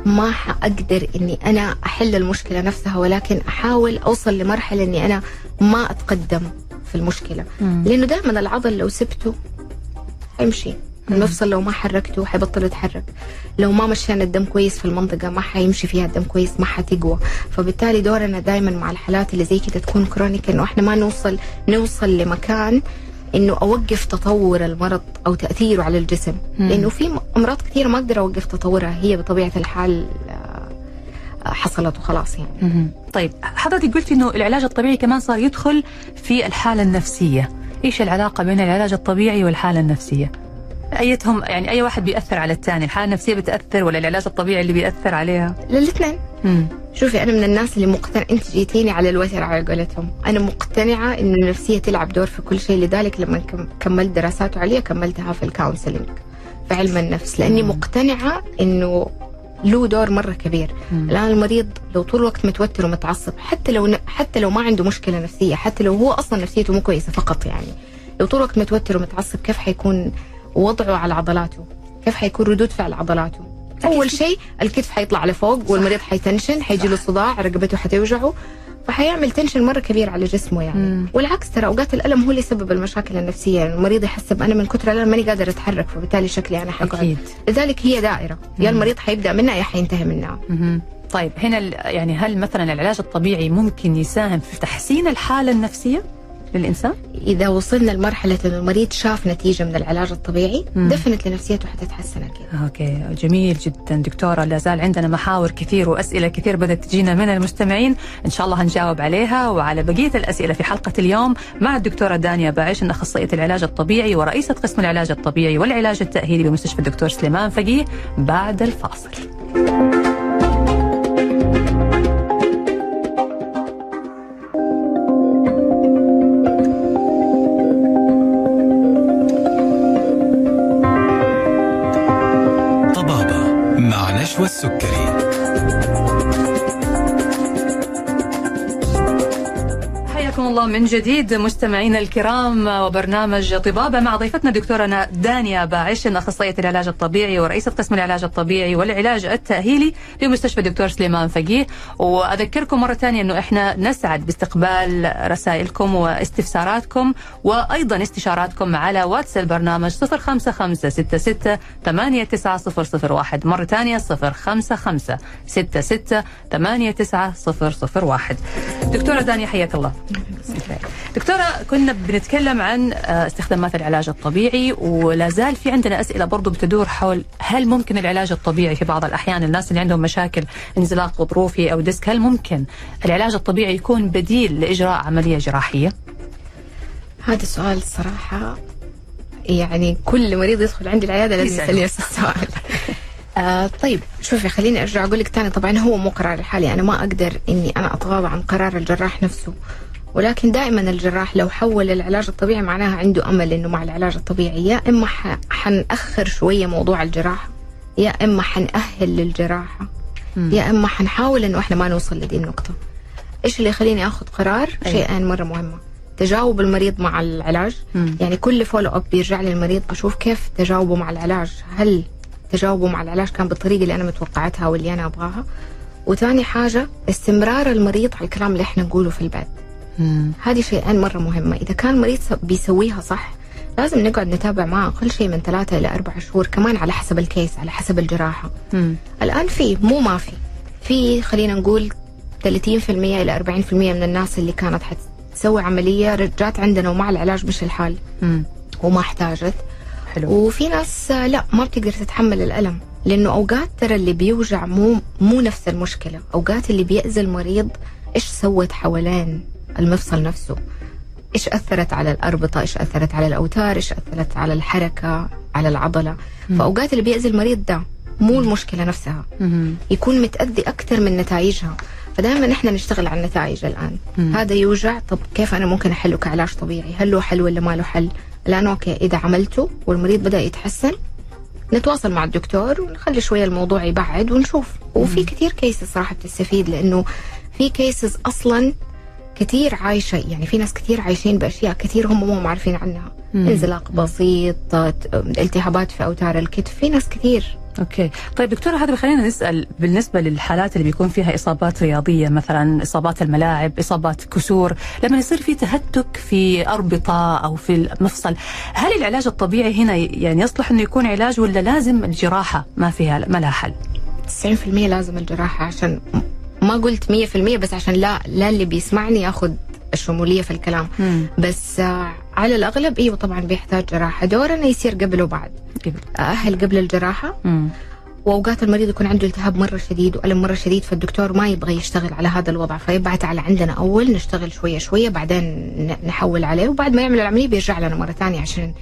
ما حأقدر إني أنا أحل المشكلة نفسها ولكن أحاول أوصل لمرحلة إني أنا ما أتقدم في المشكلة. مم. لأنه دائما العضل لو سبته حيمشي. المفصل لو ما حركته حيبطل يتحرك. لو ما مشينا الدم كويس في المنطقة ما حيمشي فيها الدم كويس ما حتقوى. فبالتالي دورنا دائما مع الحالات اللي زي كده تكون كرونيك إنه إحنا ما نوصل نوصل لمكان إنه أوقف تطور المرض أو تأثيره على الجسم. مم. لأنه في أمراض كثيرة ما أقدر أوقف تطورها هي بطبيعة الحال آه، حصلت وخلاص يعني. مهم. طيب حضرتك قلت إنه العلاج الطبيعي كمان صار يدخل في الحالة النفسية. إيش العلاقة بين العلاج الطبيعي والحالة النفسية؟ أيتهم يعني أي واحد بيأثر على الثاني الحالة النفسية بتأثر ولا العلاج الطبيعي اللي بيأثر عليها للاثنين. شوفي أنا من الناس اللي مقتنع أنت جيتيني على الوتر على قولتهم أنا مقتنعة انه النفسية تلعب دور في كل شيء لذلك لما كم- كملت دراسات عليا كملتها في الكونسلنج في علم النفس لأني مم. مقتنعة إنه له دور مرة كبير مم. الآن المريض لو طول الوقت متوتر ومتعصب حتى لو ن- حتى لو ما عنده مشكلة نفسية حتى لو هو أصلا نفسيته مو كويسة فقط يعني لو طول الوقت متوتر ومتعصب كيف حيكون وضعه على عضلاته. كيف حيكون ردود فعل عضلاته؟ أول شيء الكتف حيطلع لفوق والمريض حيتنشن حيجي له صداع رقبته حتوجعه فحيعمل تنشن مرة كبير على جسمه يعني. مم. والعكس ترى أوقات الألم هو اللي يسبب المشاكل النفسية. يعني المريض يحسب أنا من كثر الألم ماني قادر أتحرك فبالتالي شكلي أنا حقعد لذلك هي دائرة. يا المريض حيبدأ منها يا حينتهي منها. مهم. طيب هنا يعني هل مثلا العلاج الطبيعي ممكن يساهم في تحسين الحالة النفسية؟ للإنسان؟ إذا وصلنا لمرحلة إنه المريض شاف نتيجة من العلاج الطبيعي. دفنت نفسيته حتتحسن أكيد. أوكي جميل جدا. دكتورة لا زال عندنا محاور كثير وأسئلة كثير بدأت تجينا من المستمعين. إن شاء الله هنجاوب عليها. وعلى بقية الأسئلة في حلقة اليوم مع الدكتورة دانيا باعش أخصائية العلاج الطبيعي ورئيسة قسم العلاج الطبيعي والعلاج التأهيلي بمستشفى الدكتور سليمان فقيه. بعد الفاصل. من جديد مستمعينا الكرام وبرنامج طبابة مع ضيفتنا دكتورنا دانيا باعش أخصائية العلاج الطبيعي ورئيسة قسم العلاج الطبيعي والعلاج التأهيلي بمستشفى الدكتور سليمان فقيه. وأذكركم مرة ثانية أنه إحنا نسعد باستقبال رسائلكم واستفساراتكم وأيضا استشاراتكم على واتس البرنامج 05566 89001 مرة ثانية 05566 89001 دكتورة دانيا حياك الله. دكتورة كنا بنتكلم عن آه، استخدامات العلاج الطبيعي ولا زال في عندنا أسئلة برضو بتدور حول هل ممكن العلاج الطبيعي في بعض الأحيان الناس اللي عندهم مشاكل انزلاق غضروفي أو ديسك هل ممكن العلاج الطبيعي يكون بديل لإجراء عملية جراحية؟ هذا السؤال الصراحه يعني كل مريض يدخل عندي العيادة لازم يسأله. يسالني نفس السؤال آه طيب شوفي خليني أرجع أقول لك ثاني طبعا هو مو قرار الحالي أنا ما أقدر إني أنا أتغاضى عن قرار الجراح نفسه ولكن دائما الجراح لو حول العلاج الطبيعي معناها عنده أمل إنه مع العلاج الطبيعي. يا إما حنأخر شوية موضوع الجراحه يا إما حنأهل للجراحة يا إما حنحاول إنه إحنا ما نوصل لدي النقطة. إيش اللي يخليني آخذ قرار؟ أيوة. شيئين مرة مهمة. تجاوب المريض مع العلاج. مم. يعني كل follow up بيرجع لي المريض بشوف كيف تجاوبه مع العلاج. هل تجاوبه مع العلاج كان بالطريقة اللي أنا متوقعتها واللي أنا أبغاها؟ وثاني حاجة استمرار المريض على الكلام اللي إحنا نقوله في البيت. هذه شيئين مرة مهمة. إذا كان المريض بيسويها صح لازم نقعد نتابع معه أقل شيء من ثلاثة إلى أربع شهور كمان على حسب الكيس على حسب الجراحة. مم. الآن في مو ما في. في خلينا نقول 30% إلى 40% من الناس اللي كانت حتسوي عملية رجعت عندنا ومع العلاج مش الحال. مم. وما احتاجت. حلو. وفي ناس آه، لا ما بتقدر تتحمل الألم لأنه أوقات ترى اللي بيوجع مو مو نفس المشكلة. أوقات اللي بيأذي المريض إيش سوت حوالين؟ المفصل نفسه. إيش أثرت على الأربطة؟ إيش أثرت على الأوتار؟ إيش أثرت على الحركة؟ على العضلة؟ فأوقات اللي بيأذي المريض ده مو المشكلة نفسها. مم. يكون متأذي أكثر من نتائجها. فدائما إحنا نشتغل على النتائج الآن. مم. هذا يوجع. طب كيف أنا ممكن أحله كعلاج طبيعي؟ هل له حل ولا ما له حل؟ الآن okay إذا عملته والمريض بدأ يتحسن نتواصل مع الدكتور ونخلي شوية الموضوع يبعد ونشوف. وفي كثير cases صراحة بتستفيد لأنه في cases أصلا كثير عايشة يعني في ناس كثير عايشين بأشياء كثير هم مو عارفين عنها. مم. انزلاق بسيط التهابات في أوتار الكتف في ناس كثير. okay. طيب دكتورة هذا بخلينا نسأل بالنسبة للحالات اللي بيكون فيها إصابات رياضية مثلا إصابات الملاعب إصابات كسور لما يصير في تهتك في أربطة أو في المفصل هل العلاج الطبيعي هنا يعني يصلح إنه يكون علاج ولا لازم الجراحة ما فيها ما لها حل؟ 90% لازم الجراحة عشان ما قلت 100% بس عشان لا لا اللي بيسمعني ياخذ الشمولية في الكلام. مم. بس آه، على الأغلب أيوة طبعا بيحتاج جراحة. دورنا يصير قبل وبعد. قبل. أأهل قبل الجراحة. مم. وأوقات المريض يكون عنده التهاب مرة شديد وألم مرة شديد فالدكتور ما يبغى يشتغل على هذا الوضع فيبعت على عندنا أول نشتغل شوية شوية بعدين نحول عليه وبعد ما يعمل العملية بيرجع لنا مرة ثانية عشان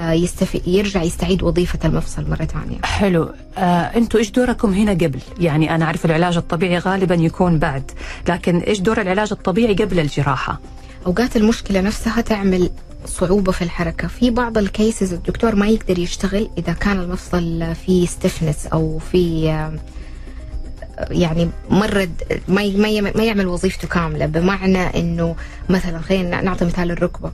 آه، يستفي يرجع يستعيد وظيفة المفصل مرة ثانية. حلو. آه، أنتوا إيش دوركم هنا قبل؟ يعني أنا أعرف العلاج الطبيعي غالبا يكون بعد لكن إيش دور العلاج الطبيعي قبل الجراحة؟ أوقات المشكلة نفسها تعمل صعوبة في الحركة. في بعض الكيسز الدكتور ما يقدر يشتغل إذا كان المفصل فيه ستفنس أو في يعني مرة ما ما يعمل وظيفته كاملة. بمعنى إنه مثلا خلينا نعطي مثال الركبة.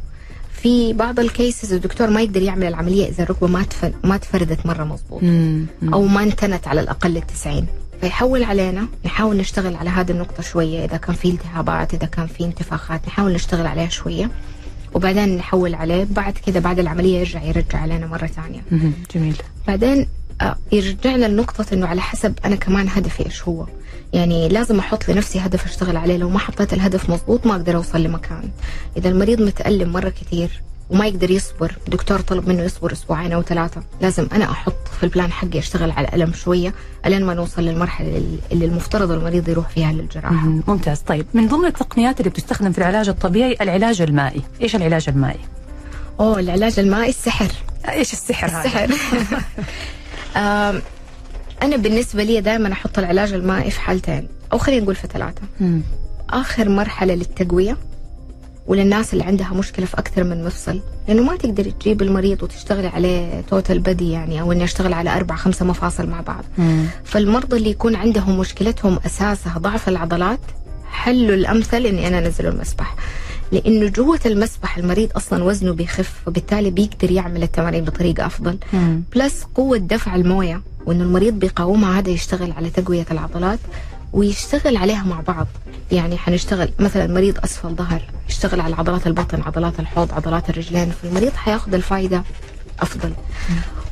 في بعض الكيسز الدكتور ما يقدر يعمل العملية إذا الركبة ما ما تفردت مرة مظبوط. مم. أو ما انتنت على الأقل التسعين. فيحول علينا نحاول نشتغل على هذه النقطة شوية. إذا كان في التهابات إذا كان في انتفاخات نحاول نشتغل عليها شوية. وبعدين نحول عليه. بعد كذا بعد العملية يرجع يرجع علينا مرة ثانية. مم. جميل. بعدين آه، يرجعنا لنقطة إنه على حسب أنا كمان هدفي إيش هو. يعني لازم أحط لنفسي هدف أشتغل عليه. لو ما حطيت الهدف مضبوط ما أقدر أوصل لمكان. إذا المريض متألم مرة كثير وما يقدر يصبر الدكتور طلب منه يصبر أسبوعين أو ثلاثة لازم أنا أحط في البلان حقي أشتغل على الالم شوية إلين ما نوصل للمرحلة اللي المفترض المريض يروح فيها للجراحة. مم. ممتاز. طيب من ضمن التقنيات اللي بتستخدم في العلاج الطبيعي العلاج المائي. إيش العلاج المائي؟ أوه العلاج المائي السحر. إيش السحر هذا؟ السحر. أنا بالنسبة لي دائما أحط العلاج المائي في حالتين أو خلينا نقول في ثلاثة مم. آخر مرحلة للتقوية وللناس اللي عندها مشكلة في أكثر من مفصل لأنه ما تقدري تجيب المريض وتشتغلي عليه total body يعني أو اني اشتغل على أربع خمسة مفاصل مع بعض مم. فالمرضى اللي يكون عندهم مشكلتهم أساسها ضعف العضلات حله الأمثل إني أنا انزله المسبح لأنه جوه المسبح المريض أصلا وزنه بيخف وبالتالي بيقدر يعمل التمارين بطريقة أفضل. مم. plus قوة دفع الموية وإنه المريض بيقاومها هذا يشتغل على تقوية العضلات ويشتغل عليها مع بعض. يعني حنشتغل مثلا مريض أسفل ظهر يشتغل على عضلات البطن عضلات الحوض عضلات الرجلين فالمريض حياخذ الفائده أفضل.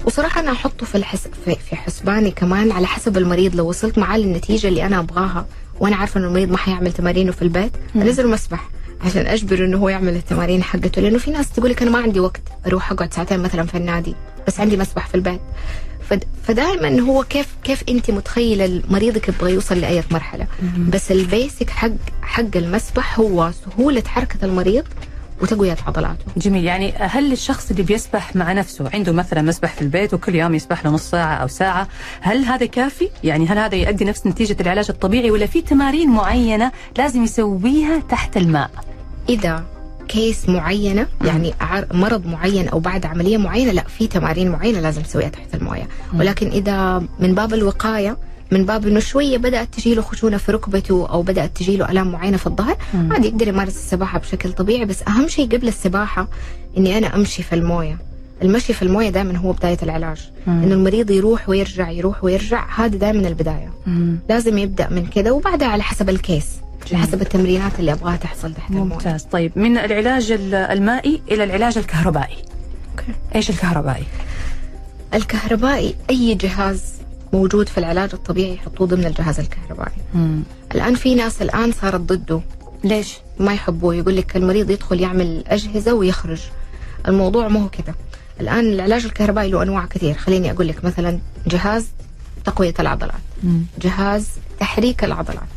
وصراحة أنا أحطه في الحس... في حسباني كمان على حسب المريض. لو وصلت معاه للنتيجة اللي أنا أبغاها وأنا عارفة إنه المريض ما حيعمل تمارينه في البيت انزل مسبح. عشان أجبره إنه هو يعمل التمارين حقته لأنه في ناس تقول لك أنا ما عندي وقت أروح أقعد ساعتين مثلا في النادي بس عندي مسبح في البيت. فد... فدائما هو كيف كيف أنت متخيلة مريضك يبغى يوصل لأي مرحلة؟ بس ال basic حق حق المسبح هو سهولة حركة المريض وتقوية عضلاته. جميل. يعني هل الشخص اللي بيسبح مع نفسه عنده مثلا مسبح في البيت وكل يوم يسبح له نص ساعة أو ساعة هل هذا كافي؟ يعني هل هذا يؤدي نفس نتيجة العلاج الطبيعي ولا في تمارين معينة لازم يسويها تحت الماء؟ إذا case معينة يعني مرض معين أو بعد عملية معينة لا في تمارين معينة لازم تسويها تحت الموية. ولكن إذا من باب الوقاية من باب إنه شوية بدأت تجي له خشونة في ركبته أو بدأت تجي له ألام معينة في الظهر عادي يقدر يمارس السباحة بشكل طبيعي. بس أهم شيء قبل السباحة إني أنا أمشي في الموية. المشي في الموية دائما هو بداية العلاج. إنه المريض يروح ويرجع يروح ويرجع هذه دائما البداية. لازم يبدأ من كذا وبعدها على حسب الكيس حسب التمرينات اللي أبغاها تحصل تحت الموية. ممتاز. طيب من العلاج ال- المائي إلى العلاج الكهربائي. أوكي. إيش الكهربائي؟ الكهربائي أي جهاز موجود في العلاج الطبيعي يحطوه ضمن الجهاز الكهربائي. مم. الآن في ناس الآن صارت ضده. ليش؟ ما يحبوه. يقول لك المريض يدخل يعمل أجهزة ويخرج. الموضوع ما هو كذا الآن العلاج الكهربائي له أنواع كثير. خليني أقول لك مثلا جهاز تقوية العضلات. مم. جهاز تحريك العضلات.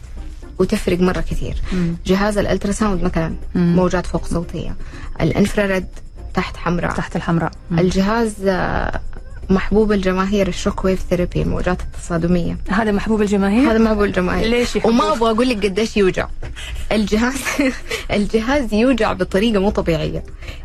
وتفرق مرة كثير مم. جهاز ال ultrasound مثلا مم. موجات فوق صوتية ال infrared تحت حمراء تحت الحمراء مم. الجهاز آه، محبوب الجماهير ال shock wave therapy الموجات التصادمية هذا محبوب الجماهير؟ هذا محبوب الجماهير ليش يحبوه؟ وما أبغى أقول لك قديش يوجع الجهاز الجهاز يوجع بطريقة مو طبيعية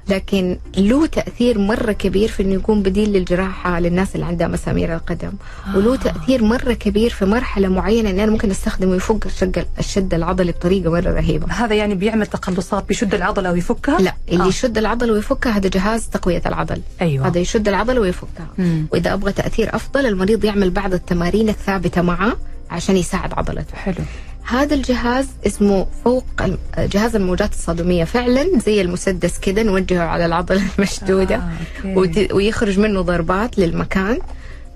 لكن له تأثير مرة كبير في إنه يكون بديل للجراحة للناس اللي عندها مسامير القدم وله تأثير مرة كبير في مرحلة معينة إن أنا ممكن أستخدمه يفك الشق الشد العضلي بطريقة مرة رهيبة هذا يعني بيعمل تقلصات بيشد العضلة ويفكها؟ لا اللي آه. يشد العضلة ويفكها هذا جهاز تقوية العضل أيوة. هذا يشد العضلة ويفكها مم. وإذا أبغى تأثير أفضل المريض يعمل بعض التمارين الثابتة معه عشان يساعد عضلته حلو هذا الجهاز اسمه فوق جهاز الموجات الصادميه فعلا زي المسدس كده نوجهه على العضلة المشدودة آه، Okay. ويخرج منه ضربات للمكان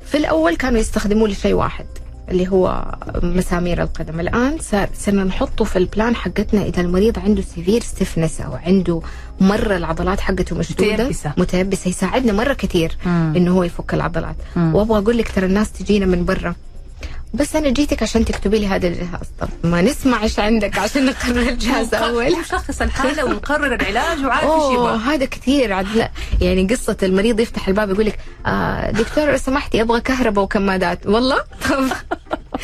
في الأول كانوا يستخدموه لشيء واحد اللي هو مسامير القدم صار صرنا نحطه في ال plan حقتنا إذا المريض عنده severe stiffness أو عنده مرة العضلات حقته مشدودة متيبسة. متيبسة يساعدنا مرة كثير مم. إنه هو يفك العضلات مم. وأبغى أقول لك ترى الناس تجينا من برا بس أنا جيتك عشان تكتبي لي هذا الجهاز. طب ما نسمع إيش عندك عشان نقرر الجهاز أول. نشخص الحالة ونقرر العلاج وعارف إيش يبغى هذا كثير عاد لا يعني قصة المريض يفتح الباب يقول لك آه دكتور لو سمحتي أبغى كهرباء وكمادات. والله؟ طب.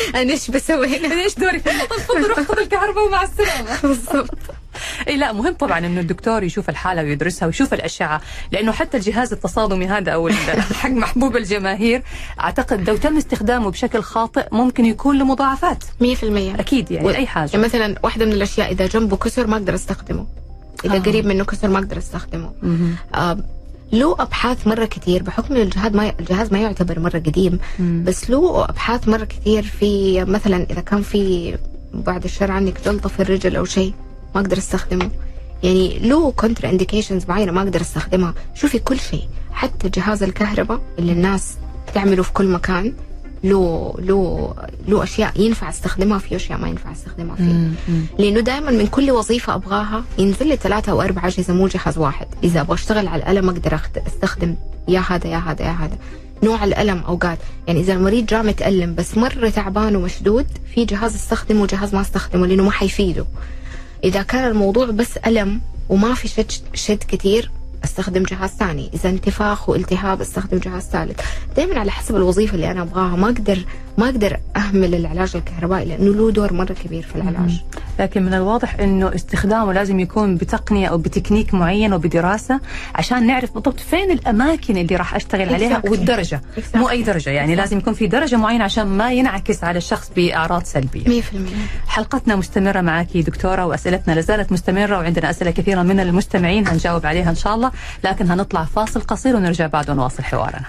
أنا إيش بسوي هنا؟ إيش دوري؟ تفضل روح خذ الكهرباء ومع السلامة. بالضبط. إي لا مهم طبعا إنه الدكتور يشوف الحالة ويدرسها ويشوف الأشعة لأنه حتى الجهاز التصادمي هذا أو حق محبوب الجماهير أعتقد لو تم استخدامه بشكل خاطئ ممكن يكون له مضاعفات. 100% أكيد يعني و- أي حاجة. يعني مثلا واحدة من الأشياء إذا جنبه كسر ما أقدر أستخدمه. إذا آه. قريب منه كسر ما أقدر أستخدمه. آه له أبحاث مرة كثير بحكم الجهاز ما الجهاز ما يعتبر مرة قديم. مم. بس له أبحاث مرة كثير في مثلا إذا كان في بعد الشر عنك جلطة في الرجل أو شيء ما أقدر أستخدمه. يعني له contraindications معينة ما أقدر أستخدمها. شوفي كل شيء. حتى جهاز الكهرباء اللي الناس تعمله في كل مكان له له له أشياء ينفع أستخدمها في أشياء ما ينفع أستخدمها فيه. لأنه دائما من كل وظيفة أبغاها ينزل لي ثلاثة أو أربع أجهزة مو جهاز واحد. إذا أبغى أشتغل على الألم أقدر أستخدم يا هذا يا هذا يا هذا. نوع الألم أوقات. يعني إذا المريض جاء متألم بس مرة تعبان ومشدود في جهاز أستخدمه وجهاز ما أستخدمه لأنه ما حيفيده. إذا كان الموضوع بس ألم وما في شد شد كثير أستخدم جهاز ثاني. إذا انتفاخ والتهاب أستخدم جهاز ثالث. دائما على حسب الوظيفة اللي أنا أبغاها. ما أقدر ما أقدر أهمل العلاج الكهربائي لأنه له دور مرة كبير في العلاج. لكن من الواضح إنه استخدامه لازم يكون بتقنية أو بتكنيك معين وبدراسه عشان نعرف بالضبط فين الأماكن اللي راح أشتغل عليها Exactly. والدرجة. Exactly. مو أي درجة يعني لازم يكون في درجة معينة عشان ما ينعكس على الشخص بأعراض سلبية. 100% حلقتنا مستمرة معك دكتورة وأسئلتنا لازالت مستمرة وعندنا أسئلة كثيرة من المستمعين هنجاوب عليها إن شاء الله لكن هنطلع فاصل قصير ونرجع بعد ونواصل حوارنا.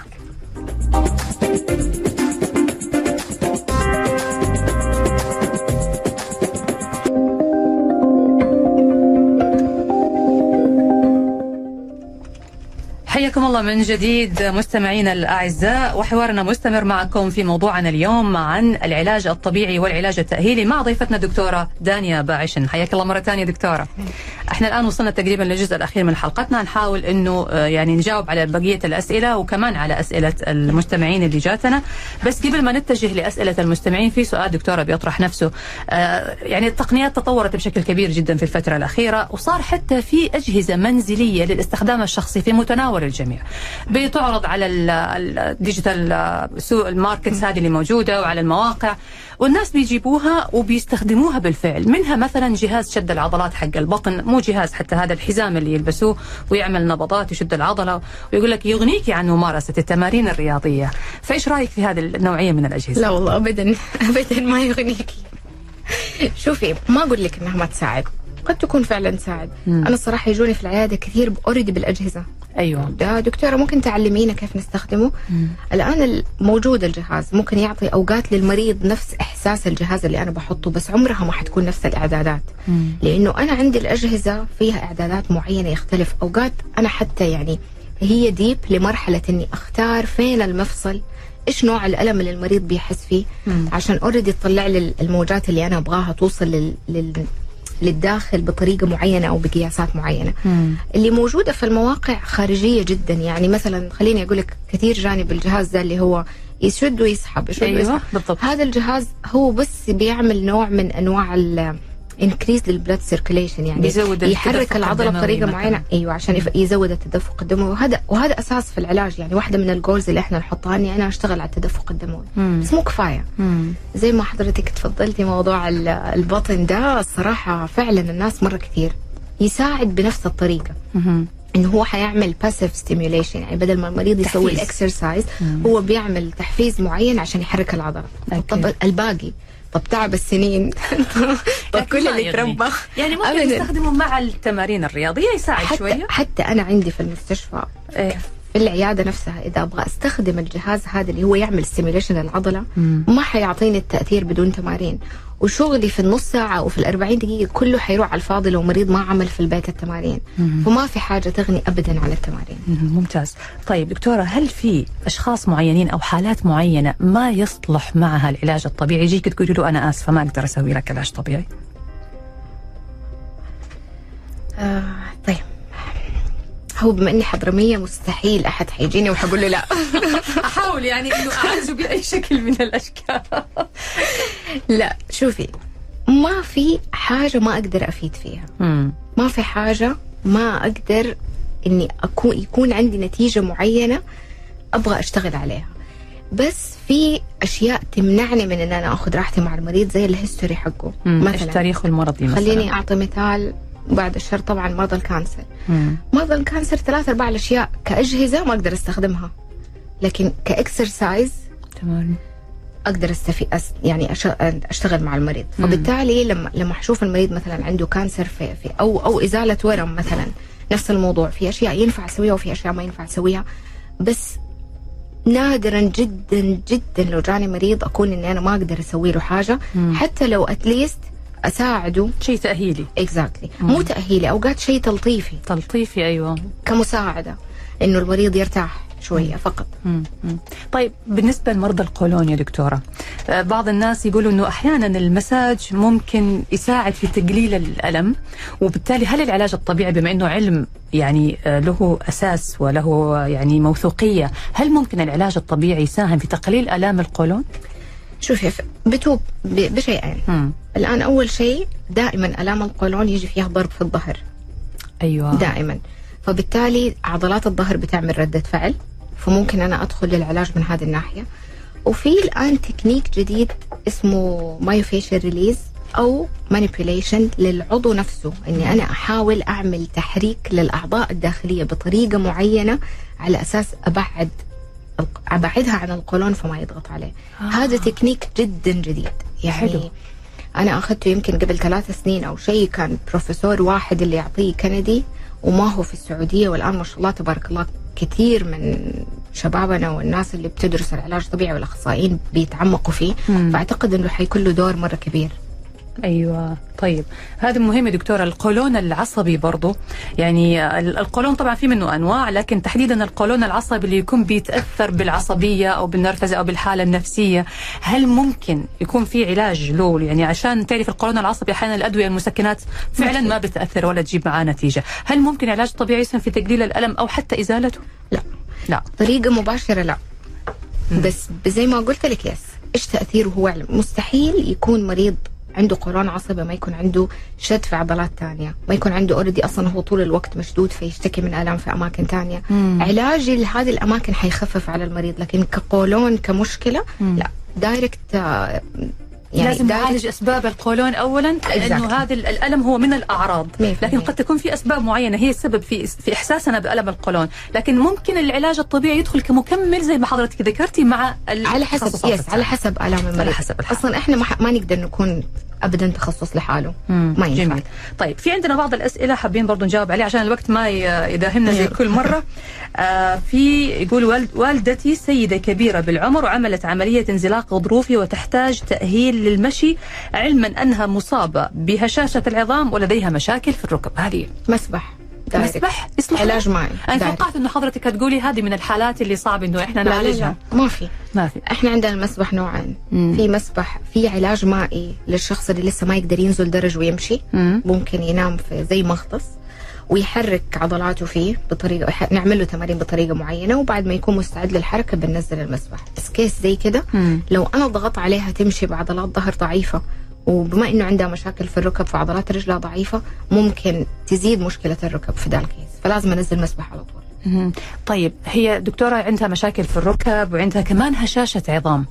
حياكم الله من جديد مستمعينا الأعزاء وحوارنا مستمر معكم في موضوعنا اليوم عن العلاج الطبيعي والعلاج التأهيلي مع ضيفتنا الدكتورة دانيا باعشن حياك الله مرة ثانية دكتورة. إحنا الآن وصلنا تقريبا للجزء الأخير من حلقتنا. نحاول إنه آه، يعني نجاوب على بقية الأسئلة وكمان على أسئلة المستمعين اللي جاتنا. بس قبل ما نتجه لأسئلة المستمعين في سؤال دكتورة بيطرح نفسه. آه، يعني التقنيات تطورت بشكل كبير جدا في الفترة الأخيرة وصار حتى في أجهزة منزلية للاستخدام الشخصي في متناول الجميع بتعرض على ال- ال- ال digital سوق ال markets هذه اللي موجودة وعلى المواقع والناس بيجيبوها وبيستخدموها بالفعل. منها مثلا جهاز شد العضلات حق البطن مو جهاز حتى هذا الحزام اللي يلبسوه ويعمل نبضات يشد العضلة ويقول لك يغنيك عن ممارسة التمارين الرياضية. فإيش رأيك في هذه النوعية من الأجهزة؟ لا والله ابدا. ابدا ما يغنيكي شوفي ما أقول لك إنها ما تساعد. قد تكون فعلا تساعد. مم. أنا الصراحة يجوني في العيادة كثير اوريدي بالأجهزة. أيوه. ده دكتورة ممكن تعلمينا كيف نستخدمه؟ الآن ال- موجود الجهاز ممكن يعطي أوقات للمريض نفس إحساس الجهاز اللي أنا بحطه بس عمرها ما حتكون نفس الإعدادات. مم. لأنه أنا عندي الأجهزة فيها إعدادات معينة يختلف. أوقات أنا حتى يعني هي deep لمرحلة إني أختار فين المفصل إيش نوع الألم اللي المريض بيحس فيه. مم. عشان already تطلع لي الموجات اللي أنا أبغاها توصل لل... لل... للداخل بطريقة معينة أو بقياسات معينة. مم. اللي موجودة في المواقع خارجية جدا. يعني مثلا خليني أقول لك كثير جانا الجهاز ده اللي هو يشد ويسحب يشد أيوه ويسحب. بالضبط. هذا الجهاز هو بس بيعمل نوع من أنواع increase لل blood circulation يعني بيزود يحرك العضلة بطريقة. معينة أيوه عشان يزود التدفق الدموي وهذا وهذا أساس في العلاج يعني واحدة من ال goals اللي إحنا نحطها إني أنا أشتغل على التدفق الدموي مم. بس مو كفاية مم. زي ما حضرتك تفضلتي موضوع ال- البطن ده الصراحة فعلا الناس مرة كثير يساعد بنفس الطريقة مم. إنه هو حيعمل passive stimulation يعني بدل ما المريض يسوي تحفيز. ال exercise مم. هو بيعمل تحفيز معين عشان يحرك العضلة. طب الباقي طب تعب السنين طب كل اللي. تربى يعني ممكن أبداً. يستخدموا مع التمارين الرياضية يساعد حتى شوية حتى أنا عندي في المستشفى إيه. في العيادة نفسها إذا أبغى أستخدم الجهاز هذا اللي هو يعمل ستيميوليشن للعضله مم. ما حيعطيني التأثير بدون تمارين وشغلي في النص ساعة أو في الأربعين دقيقة كله حيروح على الفاضي لو مريض ما عمل في البيت التمارين. فما في حاجة تغني ابدا عن التمارين. مم، ممتاز. طيب دكتورة هل في أشخاص معينين أو حالات معينة ما يصلح معها العلاج الطبيعي؟ يجيك تقولي له أنا آسفة ما أقدر أسوي لك علاج طبيعي. آه طيب. هو بما إني حضرميه مستحيل أحد حيجيني وحقول له لا. أحاول يعني إنه أعالجه بأي شكل من الأشكال. لا شوفي ما في حاجة ما أقدر أفيد فيها. ما في حاجة ما أقدر إني اكون يكون عندي نتيجة معينة أبغى أشتغل عليها. بس في أشياء تمنعني من إن أنا آخذ راحتي مع المريض زي ال history حقه. مثلا تاريخه المرضي مثلا؟ خليني أعطي مثال. بعد الشر طبعا مرضى ال cancer. مم. مرضى ال cancer ثلاث أرباع الأشياء كأجهزة ما أقدر أستخدمها. لكن ك exercise تمام. أقدر استفيد yes يعني أش... أشتغل مع المريض. فبالتالي لما لما أشوف المريض مثلا عنده cancer في, في أو أو إزالة ورم مثلا نفس الموضوع. في أشياء ينفع أسويها وفي أشياء ما ينفع أسويها. بس نادرا جدا جدا لو جاني مريض أكون إني أنا ما أقدر أسوي له حاجة. مم. حتى لو at least أساعده. شيء تأهيلي. exactly مم. مو تأهيلي أوقات شيء تلطيفي. تلطيفي أيوة. كمساعدة. إنه المريض يرتاح شوية فقط. مم. طيب بالنسبة لمرضى القولون يا دكتورة آه، بعض الناس يقولوا أنه أحيانا المساج ممكن يساعد في تقليل الألم وبالتالي هل العلاج الطبيعي بما أنه علم يعني آه، له أساس وله يعني موثوقية هل ممكن العلاج الطبيعي يساهم في تقليل ألام القولون؟ شوفي بتوب بشيئين. مم. الآن أول شيء دائما ألام القولون يجي فيها ضرب في الظهر. أيوة. دائما. فبالتالي عضلات الظهر بتعمل ردة فعل فممكن أنا أدخل للعلاج من هذه الناحية. وفي الآن تكنيك جديد اسمه myofascial release أو manipulation للعضو نفسه إني أنا أحاول أعمل تحريك للأعضاء الداخلية بطريقة معينة على أساس أبعد أبعدها عن القولون فما يضغط عليه. آه. هذا تكنيك جدا جديد يعني حلو. أنا أخذته يمكن قبل ثلاث سنين أو شيء كان بروفيسور واحد اللي يعطيه كندي وما هو في السعودية والآن ما شاء الله تبارك الله كثير من شبابنا والناس اللي بتدرس العلاج الطبيعي والأخصائيين بيتعمقوا فيه مم. فأعتقد إنه حيكون له دور مرة كبير أيوه. طيب. هذا مهم يا دكتورة القولون العصبي برضو. يعني ال- القولون طبعا في منه أنواع لكن تحديدا القولون العصبي اللي يكون بيتأثر بالعصبية أو بالنرفزة أو بالحالة النفسية هل ممكن يكون في علاج له؟ يعني عشان تعرف القولون العصبي أحيانا الأدوية المسكنات فعلا ما بتأثر ولا تجيب معاه نتيجة. هل ممكن علاج طبيعي يسهم في تقليل الألم أو حتى إزالته؟ لا. لا. طريقة مباشرة لا. بس زي ما قلت لك yes إيش تأثيره؟ هو علم مستحيل يكون مريض عنده قولون عصبي ما يكون عنده شد في عضلات تانية ما يكون عنده already أصلا هو طول الوقت مشدود فيشتكي من آلام في أماكن تانية مم. علاجي لهذه الأماكن حيخفف على المريض لكن كقولون كمشكلة مم. لا direct يعني لازم نعالج أسباب القولون اولا لأنه. هذا ال- الألم هو من الأعراض لكن. قد تكون في أسباب معينة هي السبب في في إحساسنا بألم القولون لكن ممكن العلاج الطبيعي يدخل كمكمل زي ما حضرتك ذكرتي مع على حسب يس على حسب الام المريض حسب الحالة. أصلا إحنا ما, ما نقدر نكون ابدا تخصص لحاله. مم، ما ينفع. جميل. طيب في عندنا بعض الأسئلة حابين برضو نجاوب عليها عشان الوقت ما يداهمنا زي. كل مرة. آه في يقول والد والدتي سيدة كبيرة بالعمر وعملت عملية انزلاق غضروفي وتحتاج تأهيل للمشي علما أنها مصابة بهشاشة العظام ولديها مشاكل في الركب. هذه. مسبح. direct. يصلح علاج مائي أنا. توقعت إنه حضرتك هتقولي هذه من الحالات اللي صعب إنه إحنا نعالجها لا ما في ما في إحنا عندنا المسبح نوعين مم. في مسبح في علاج مائي للشخص اللي لسه ما يقدر ينزل درج ويمشي مم. ممكن ينام في زي مغطس ويحرك عضلاته فيه بطريقة نعمل له تمارين بطريقة معينة وبعد ما يكون مستعد للحركة بننزل المسبح بس case زي كده. لو أنا ضغط عليها تمشي بعضلات ظهر ضعيفة وبما إنه عندها مشاكل في الركب فعضلات رجلها ضعيفة ممكن تزيد مشكلة الركب في ذا ال case فلازم أنزل مسبح على طول. طيب هي دكتورة عندها مشاكل في الركب وعندها كمان هشاشة عظام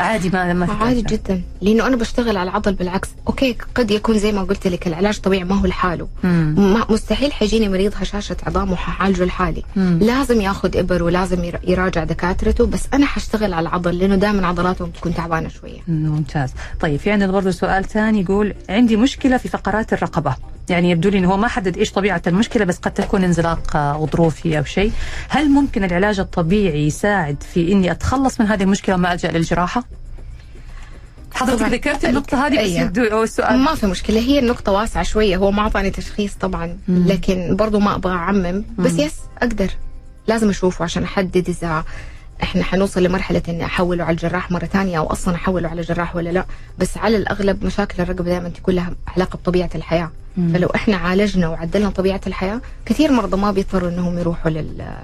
عادي ما ما في عادي. جدا. لأنه أنا بشتغل على العضل بالعكس. okay قد يكون زي ما قلت لك العلاج الطبيعي ما هو لحاله. مستحيل حيجيني مريض هشاشه عظام وحعالجه لحالي. لازم ياخذ إبر ولازم ير- يراجع دكاترته بس أنا حشتغل على العضل لأنه دائما عضلاتهم تكون تعبانة شوية. مم، ممتاز. طيب في عندنا برضه سؤال ثاني يقول عندي مشكلة في فقرات الرقبة. يعني يبدو لي إنه هو ما حدد إيش طبيعة المشكلة بس قد تكون انزلاق آه، غضروفي أو شيء. هل ممكن العلاج الطبيعي يساعد في إني أتخلص من هذه المشكلة وما ألجأ للجراحة؟ حضرتك. ذكرت النقطة هذه بس أيوة. يبدو هو السؤال. ما في مشكلة هي النقطة واسعة شوية هو ما أعطاني تشخيص طبعا لكن برضو ما أبغى أعمم بس يس أقدر. لازم أشوفه عشان أحدد إذا إحنا حنوصل لمرحلة إني أحوله على الجراح مرة ثانية أو أصلا أحوله على الجراح ولا لا. بس على الأغلب مشاكل الرقبة دائما تكون لها علاقة بطبيعة الحياة. فلو إحنا عالجنا وعدلنا طبيعة الحياة كثير مرضى ما بيضطروا إنهم يروحوا لل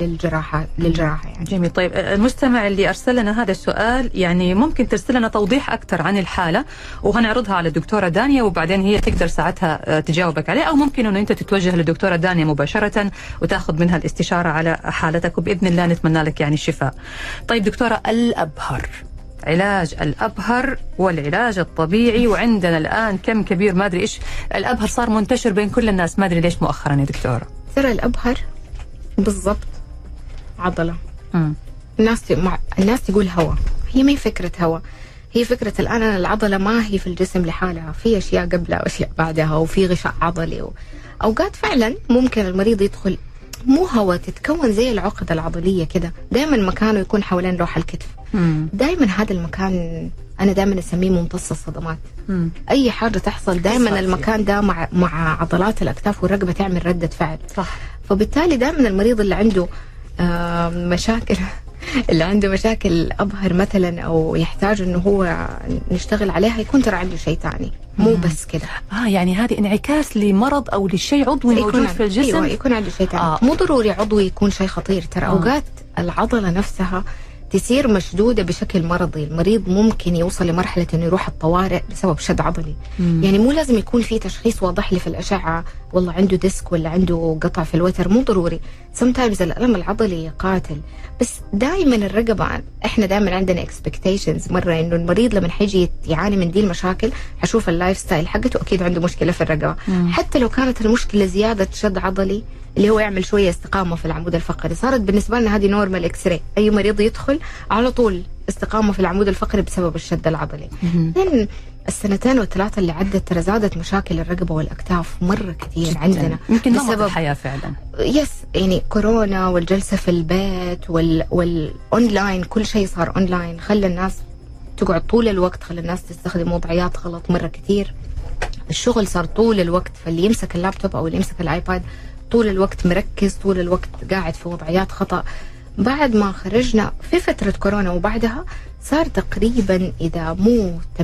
للجراحه للجراحة يعني جميل طيب المستمع اللي أرسل لنا هذا السؤال يعني ممكن ترسل لنا توضيح أكثر عن الحالة وهنعرضها على الدكتورة دانيا وبعدين هي تقدر ساعتها آه، تجاوبك عليه أو ممكن إنه أنت تتوجه للدكتورة دانيا مباشرة وتأخذ منها الاستشارة على حالتك وبإذن الله نتمنى لك يعني الشفاء. طيب دكتورة الأبهر علاج الأبهر والعلاج الطبيعي وعندنا الآن كم كبير ما أدري إيش الأبهر صار منتشر بين كل الناس ما أدري ليش مؤخرا يا دكتورة. ترى الأبهر بالضبط عضلة. مم. الناس مع... الناس تقول هوا. هي ما هي فكرة هوا. هي فكرة الآن أنا العضلة ما هي في الجسم لحالها. في أشياء قبلها وأشياء بعدها وفي غشاء عضلي و... أوقات فعلا ممكن المريض يدخل مو هوا تتكون زي العقدة العضلية كده. دائما مكانه يكون حوالين لوح الكتف. دائما هذا المكان أنا دائما أسميه ممتص الصدمات. مم. أي حاجة تحصل دائما. المكان ده مع مع عضلات الأكتاف والرقبة تعمل ردة فعل. صح. فبالتالي دائما المريض اللي عنده مشاكل اللي عنده مشاكل أظهر مثلا أو يحتاج إنه هو نشتغل عليها يكون ترى عنده شيء ثاني مو بس كده آه يعني هذه انعكاس لمرض أو لشيء عضوي موجود يكون في الجسم أيوة يكون عنده شيء ثاني آه. مو ضروري عضوي يكون شيء خطير ترى. آه. أوقات العضلة نفسها تصير مشدودة بشكل مرضي. المريض ممكن يوصل لمرحلة إنه يروح الطوارئ بسبب شد عضلي. مم. يعني مو لازم يكون في تشخيص واضح لي في الأشعة. والله عنده ديسك ولا عنده قطع في الوتر مو ضروري. Sometimes الألم العضلي قاتل بس دائما الرقبة إحنا دائما عندنا expectations. مرة إنه المريض لما حيجي يعاني من دي المشاكل حشوف ال life style حقته أكيد عنده مشكلة في الرقبة. مم. حتى لو كانت المشكلة زيادة شد عضلي اللي هو يعمل شوية استقامة في العمود الفقري. صارت بالنسبة لنا هذه normal X-ray أي مريض يدخل على طول استقامة في العمود الفقري بسبب الشد العضلي. بعدين السنتين والثلاثة اللي عدت ترى زادت مشاكل الرقبة والأكتاف مرة كثير عندنا. يمكن بسبب الحياة فعلا. yes يعني كورونا والجلسة في البيت وال والاونلاين كل شيء صار اونلاين خلى الناس تقعد طول الوقت خلى الناس تستخدم وضعيات غلط مرة كثير. الشغل صار طول الوقت فاللي يمسك اللابتوب أو اللي يمسك الآيباد طول الوقت مركز طول الوقت قاعد في وضعيات خطأ بعد ما خرجنا في فترة كورونا وبعدها صار تقريبا إذا مو 80%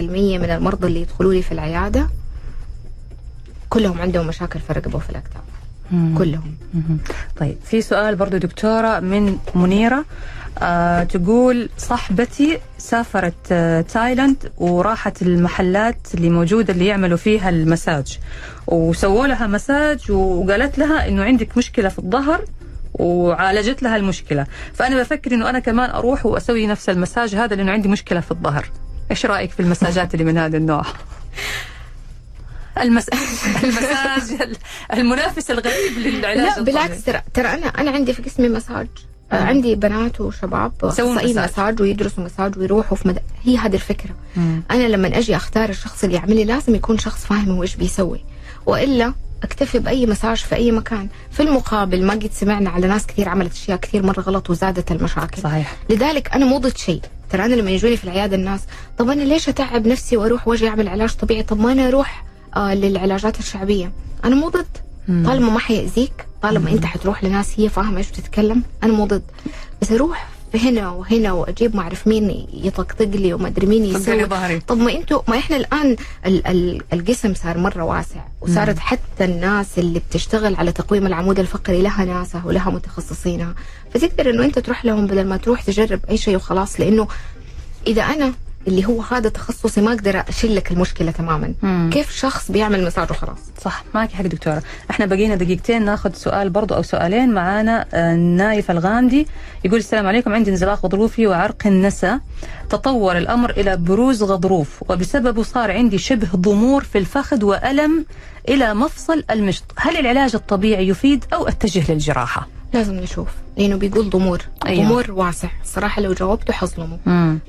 من المرضى اللي يدخلوا لي في العيادة كلهم عندهم مشاكل في الرقبة وفي الأكتاف. كلهم. طيب في سؤال برضو دكتورة من منيرة آه تقول صاحبتي سافرت آه تايلاند وراحت المحلات اللي موجودة اللي يعملوا فيها المساج وسووا لها مساج وقالت لها إنه عندك مشكلة في الظهر وعالجت لها المشكلة فأنا بفكر إنه أنا كمان أروح وأسوي نفس المساج هذا لأنه عندي مشكلة في الظهر إيش رأيك في المساجات اللي من هذا النوع؟ المس... المساج المنافس الغريب للعلاج لا. بالعكس ترى ترى أنا أنا عندي في قسمي مساج. عندي بنات وشباب يسوون اخصائيين مساج. ويدرسوا مساج ويروحوا في مد... هي هذه الفكرة. مم. أنا لما أجي أختار الشخص اللي يعمل لي لازم يكون شخص فاهم هو إيش بيسوي. وإلا أكتفي بأي مساج في أي مكان. في المقابل ما قد سمعنا على ناس كثير عملت أشياء كثير مرة غلط وزادت المشاكل. صحيح. لذلك أنا مو ضد شيء. ترى أنا لما يجوني في العيادة الناس طب أنا ليش أتعب نفسي وأروح وأجي أعمل علاج طبيعي؟ طب ما أنا أروح آه للعلاجات الشعبية. أنا مو ضد. طالما ما حيأذيك طالما انت حتروح لناس هي فاهمة إيش بتتكلم أنا مو ضد. بس أروح هنا وهنا وأجيب ما أعرف مين يطقطق لي وما أدري مين يسوي. طب ما أنتوا ما إحنا الآن ال ال القسم صار مرة واسع وصارت حتى الناس اللي بتشتغل على تقويم العمود الفقري لها ناسها ولها متخصصينها. فتقدر إنه انت تروح لهم بدل ما تروح تجرب أي شيء وخلاص لأنه إذا أنا اللي هو هذا تخصصي ما أقدر اشيل لك المشكلة تماما. مم. كيف شخص بيعمل مساج وخلاص؟ صح معك حق دكتورة. إحنا بقينا دقيقتين ناخذ سؤال برضو أو سؤالين معانا آه، نايف الغامدي. يقول السلام عليكم عندي انزلاق غضروفي وعرق النسا تطور الأمر إلى بروز غضروف وبسببه صار عندي شبه ضمور في الفخذ وألم إلى مفصل المشط. هل العلاج الطبيعي يفيد أو أتجه للجراحة؟ لازم نشوف لأنه بيقول ضمور. أيوة. ضمور واسع. صراحة لو جاوبته حظلمه.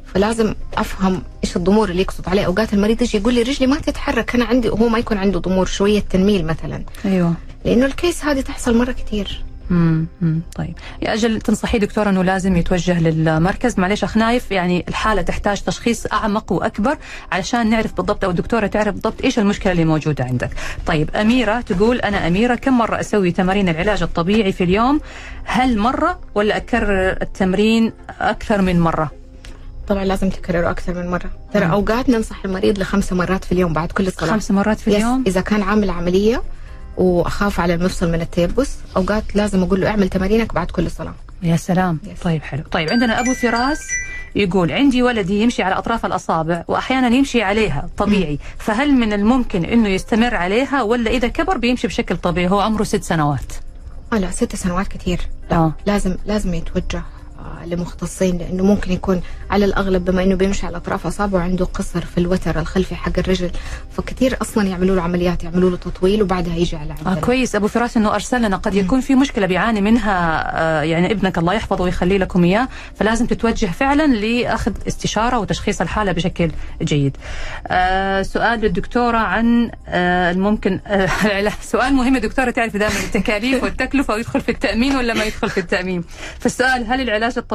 فلازم أفهم إيش الضمور اللي يقصد عليه. أوقات المريض يجي يقول لي رجلي ما تتحرك أنا عندي وهو ما يكون عنده ضمور شوية تنميل مثلا. أيوه. لأنه الكيس هذه تحصل مرة كثير مم. مم. طيب يا أجل تنصحي دكتور أنه لازم يتوجه للمركز معلش أخ نايف يعني الحالة تحتاج تشخيص أعمق وأكبر علشان نعرف بالضبط أو الدكتورة تعرف بالضبط إيش المشكلة اللي موجودة عندك. طيب أميرة تقول أنا أميرة كم مرة أسوي تمارين العلاج الطبيعي في اليوم؟ هل مرة ولا أكرر التمرين أكثر من مرة؟ طبعا لازم تكرره أكثر من مرة ترى. أوقات ننصح المريض لخمس مرات في اليوم بعد كل صلاة خمس مرات في اليوم؟ إذا كان عامل عملية وأخاف على المفصل من التيبس أوقات لازم أقول له اعمل تمارينك بعد كل صلاه يا سلام. yes. طيب حلو. طيب عندنا أبو فراس يقول عندي ولدي يمشي على أطراف الأصابع وأحيانا يمشي عليها طبيعي. فهل من الممكن إنه يستمر عليها ولا إذا كبر بيمشي بشكل طبيعي؟ هو عمره ست سنوات. آه لا ست سنوات كثير. لا آه. لازم لازم يتوجه. آه، لمختصين لأنه ممكن يكون على الأغلب بما إنه بيمشي على أطراف أصابعه عنده قصر في الوتر الخلفي حق الرجل فكثير أصلا يعملوا له عمليات يعملوا له تطويل وبعدها يجي على آه عندنا كويس أبو فراس إنه ارسل لنا قد يكون في مشكلة بيعاني منها آه يعني ابنك الله يحفظه ويخلي لكم إياه فلازم تتوجه فعلا لأخذ استشارة وتشخيص الحالة بشكل جيد. آه سؤال للدكتورة عن آه الممكن آه. سؤال مهم دكتوره تعرف دائما التكاليف والتكلفة ويدخل في التأمين ولا ما يدخل في التأمين. فالسؤال هل العلاج الطبيعي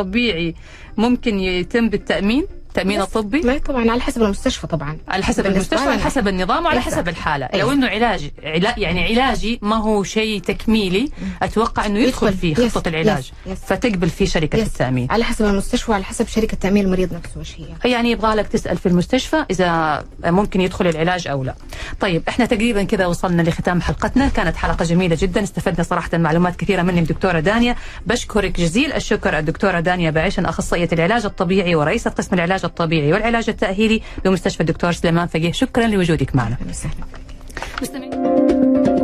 ممكن يتم بالتأمين؟ التامين. الطبي لا طبعا على حسب المستشفى طبعا على حسب المستشفى. على حسب النظام وعلى. حسب الحالة لو Exactly. إنه علاج علا يعني علاجي ما هو شيء تكميلي أتوقع إنه يدخل يدخل. فيه. خطة العلاج Yes. Yes. فتقبل فيه شركة Yes. التأمين على حسب المستشفى وعلى حسب شركة تأمين المريض نفسه وش هي يعني يبغى لك تسأل في المستشفى إذا ممكن يدخل العلاج أو لا. طيب إحنا تقريبا كذا وصلنا لختام حلقتنا، كانت حلقة جميلة جدا، استفدنا صراحة معلومات كثيرة منك دكتوره دانيا، بشكرك جزيل الشكر الدكتورة دانيا بعيشن أخصائية العلاج الطبيعي ورئيسة قسم العلاج الطبيعي والعلاج التأهيلي بمستشفى الدكتور سليمان فقيه، شكرا لوجودك معنا.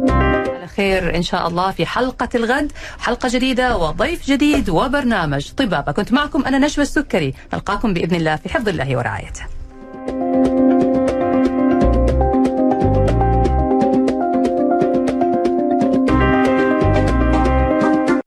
على خير إن شاء الله في حلقة الغد. حلقة جديدة وضيف جديد وبرنامج طبابة. كنت معكم أنا نشوى السكري. نلقاكم بإذن الله في حفظ الله ورعايته.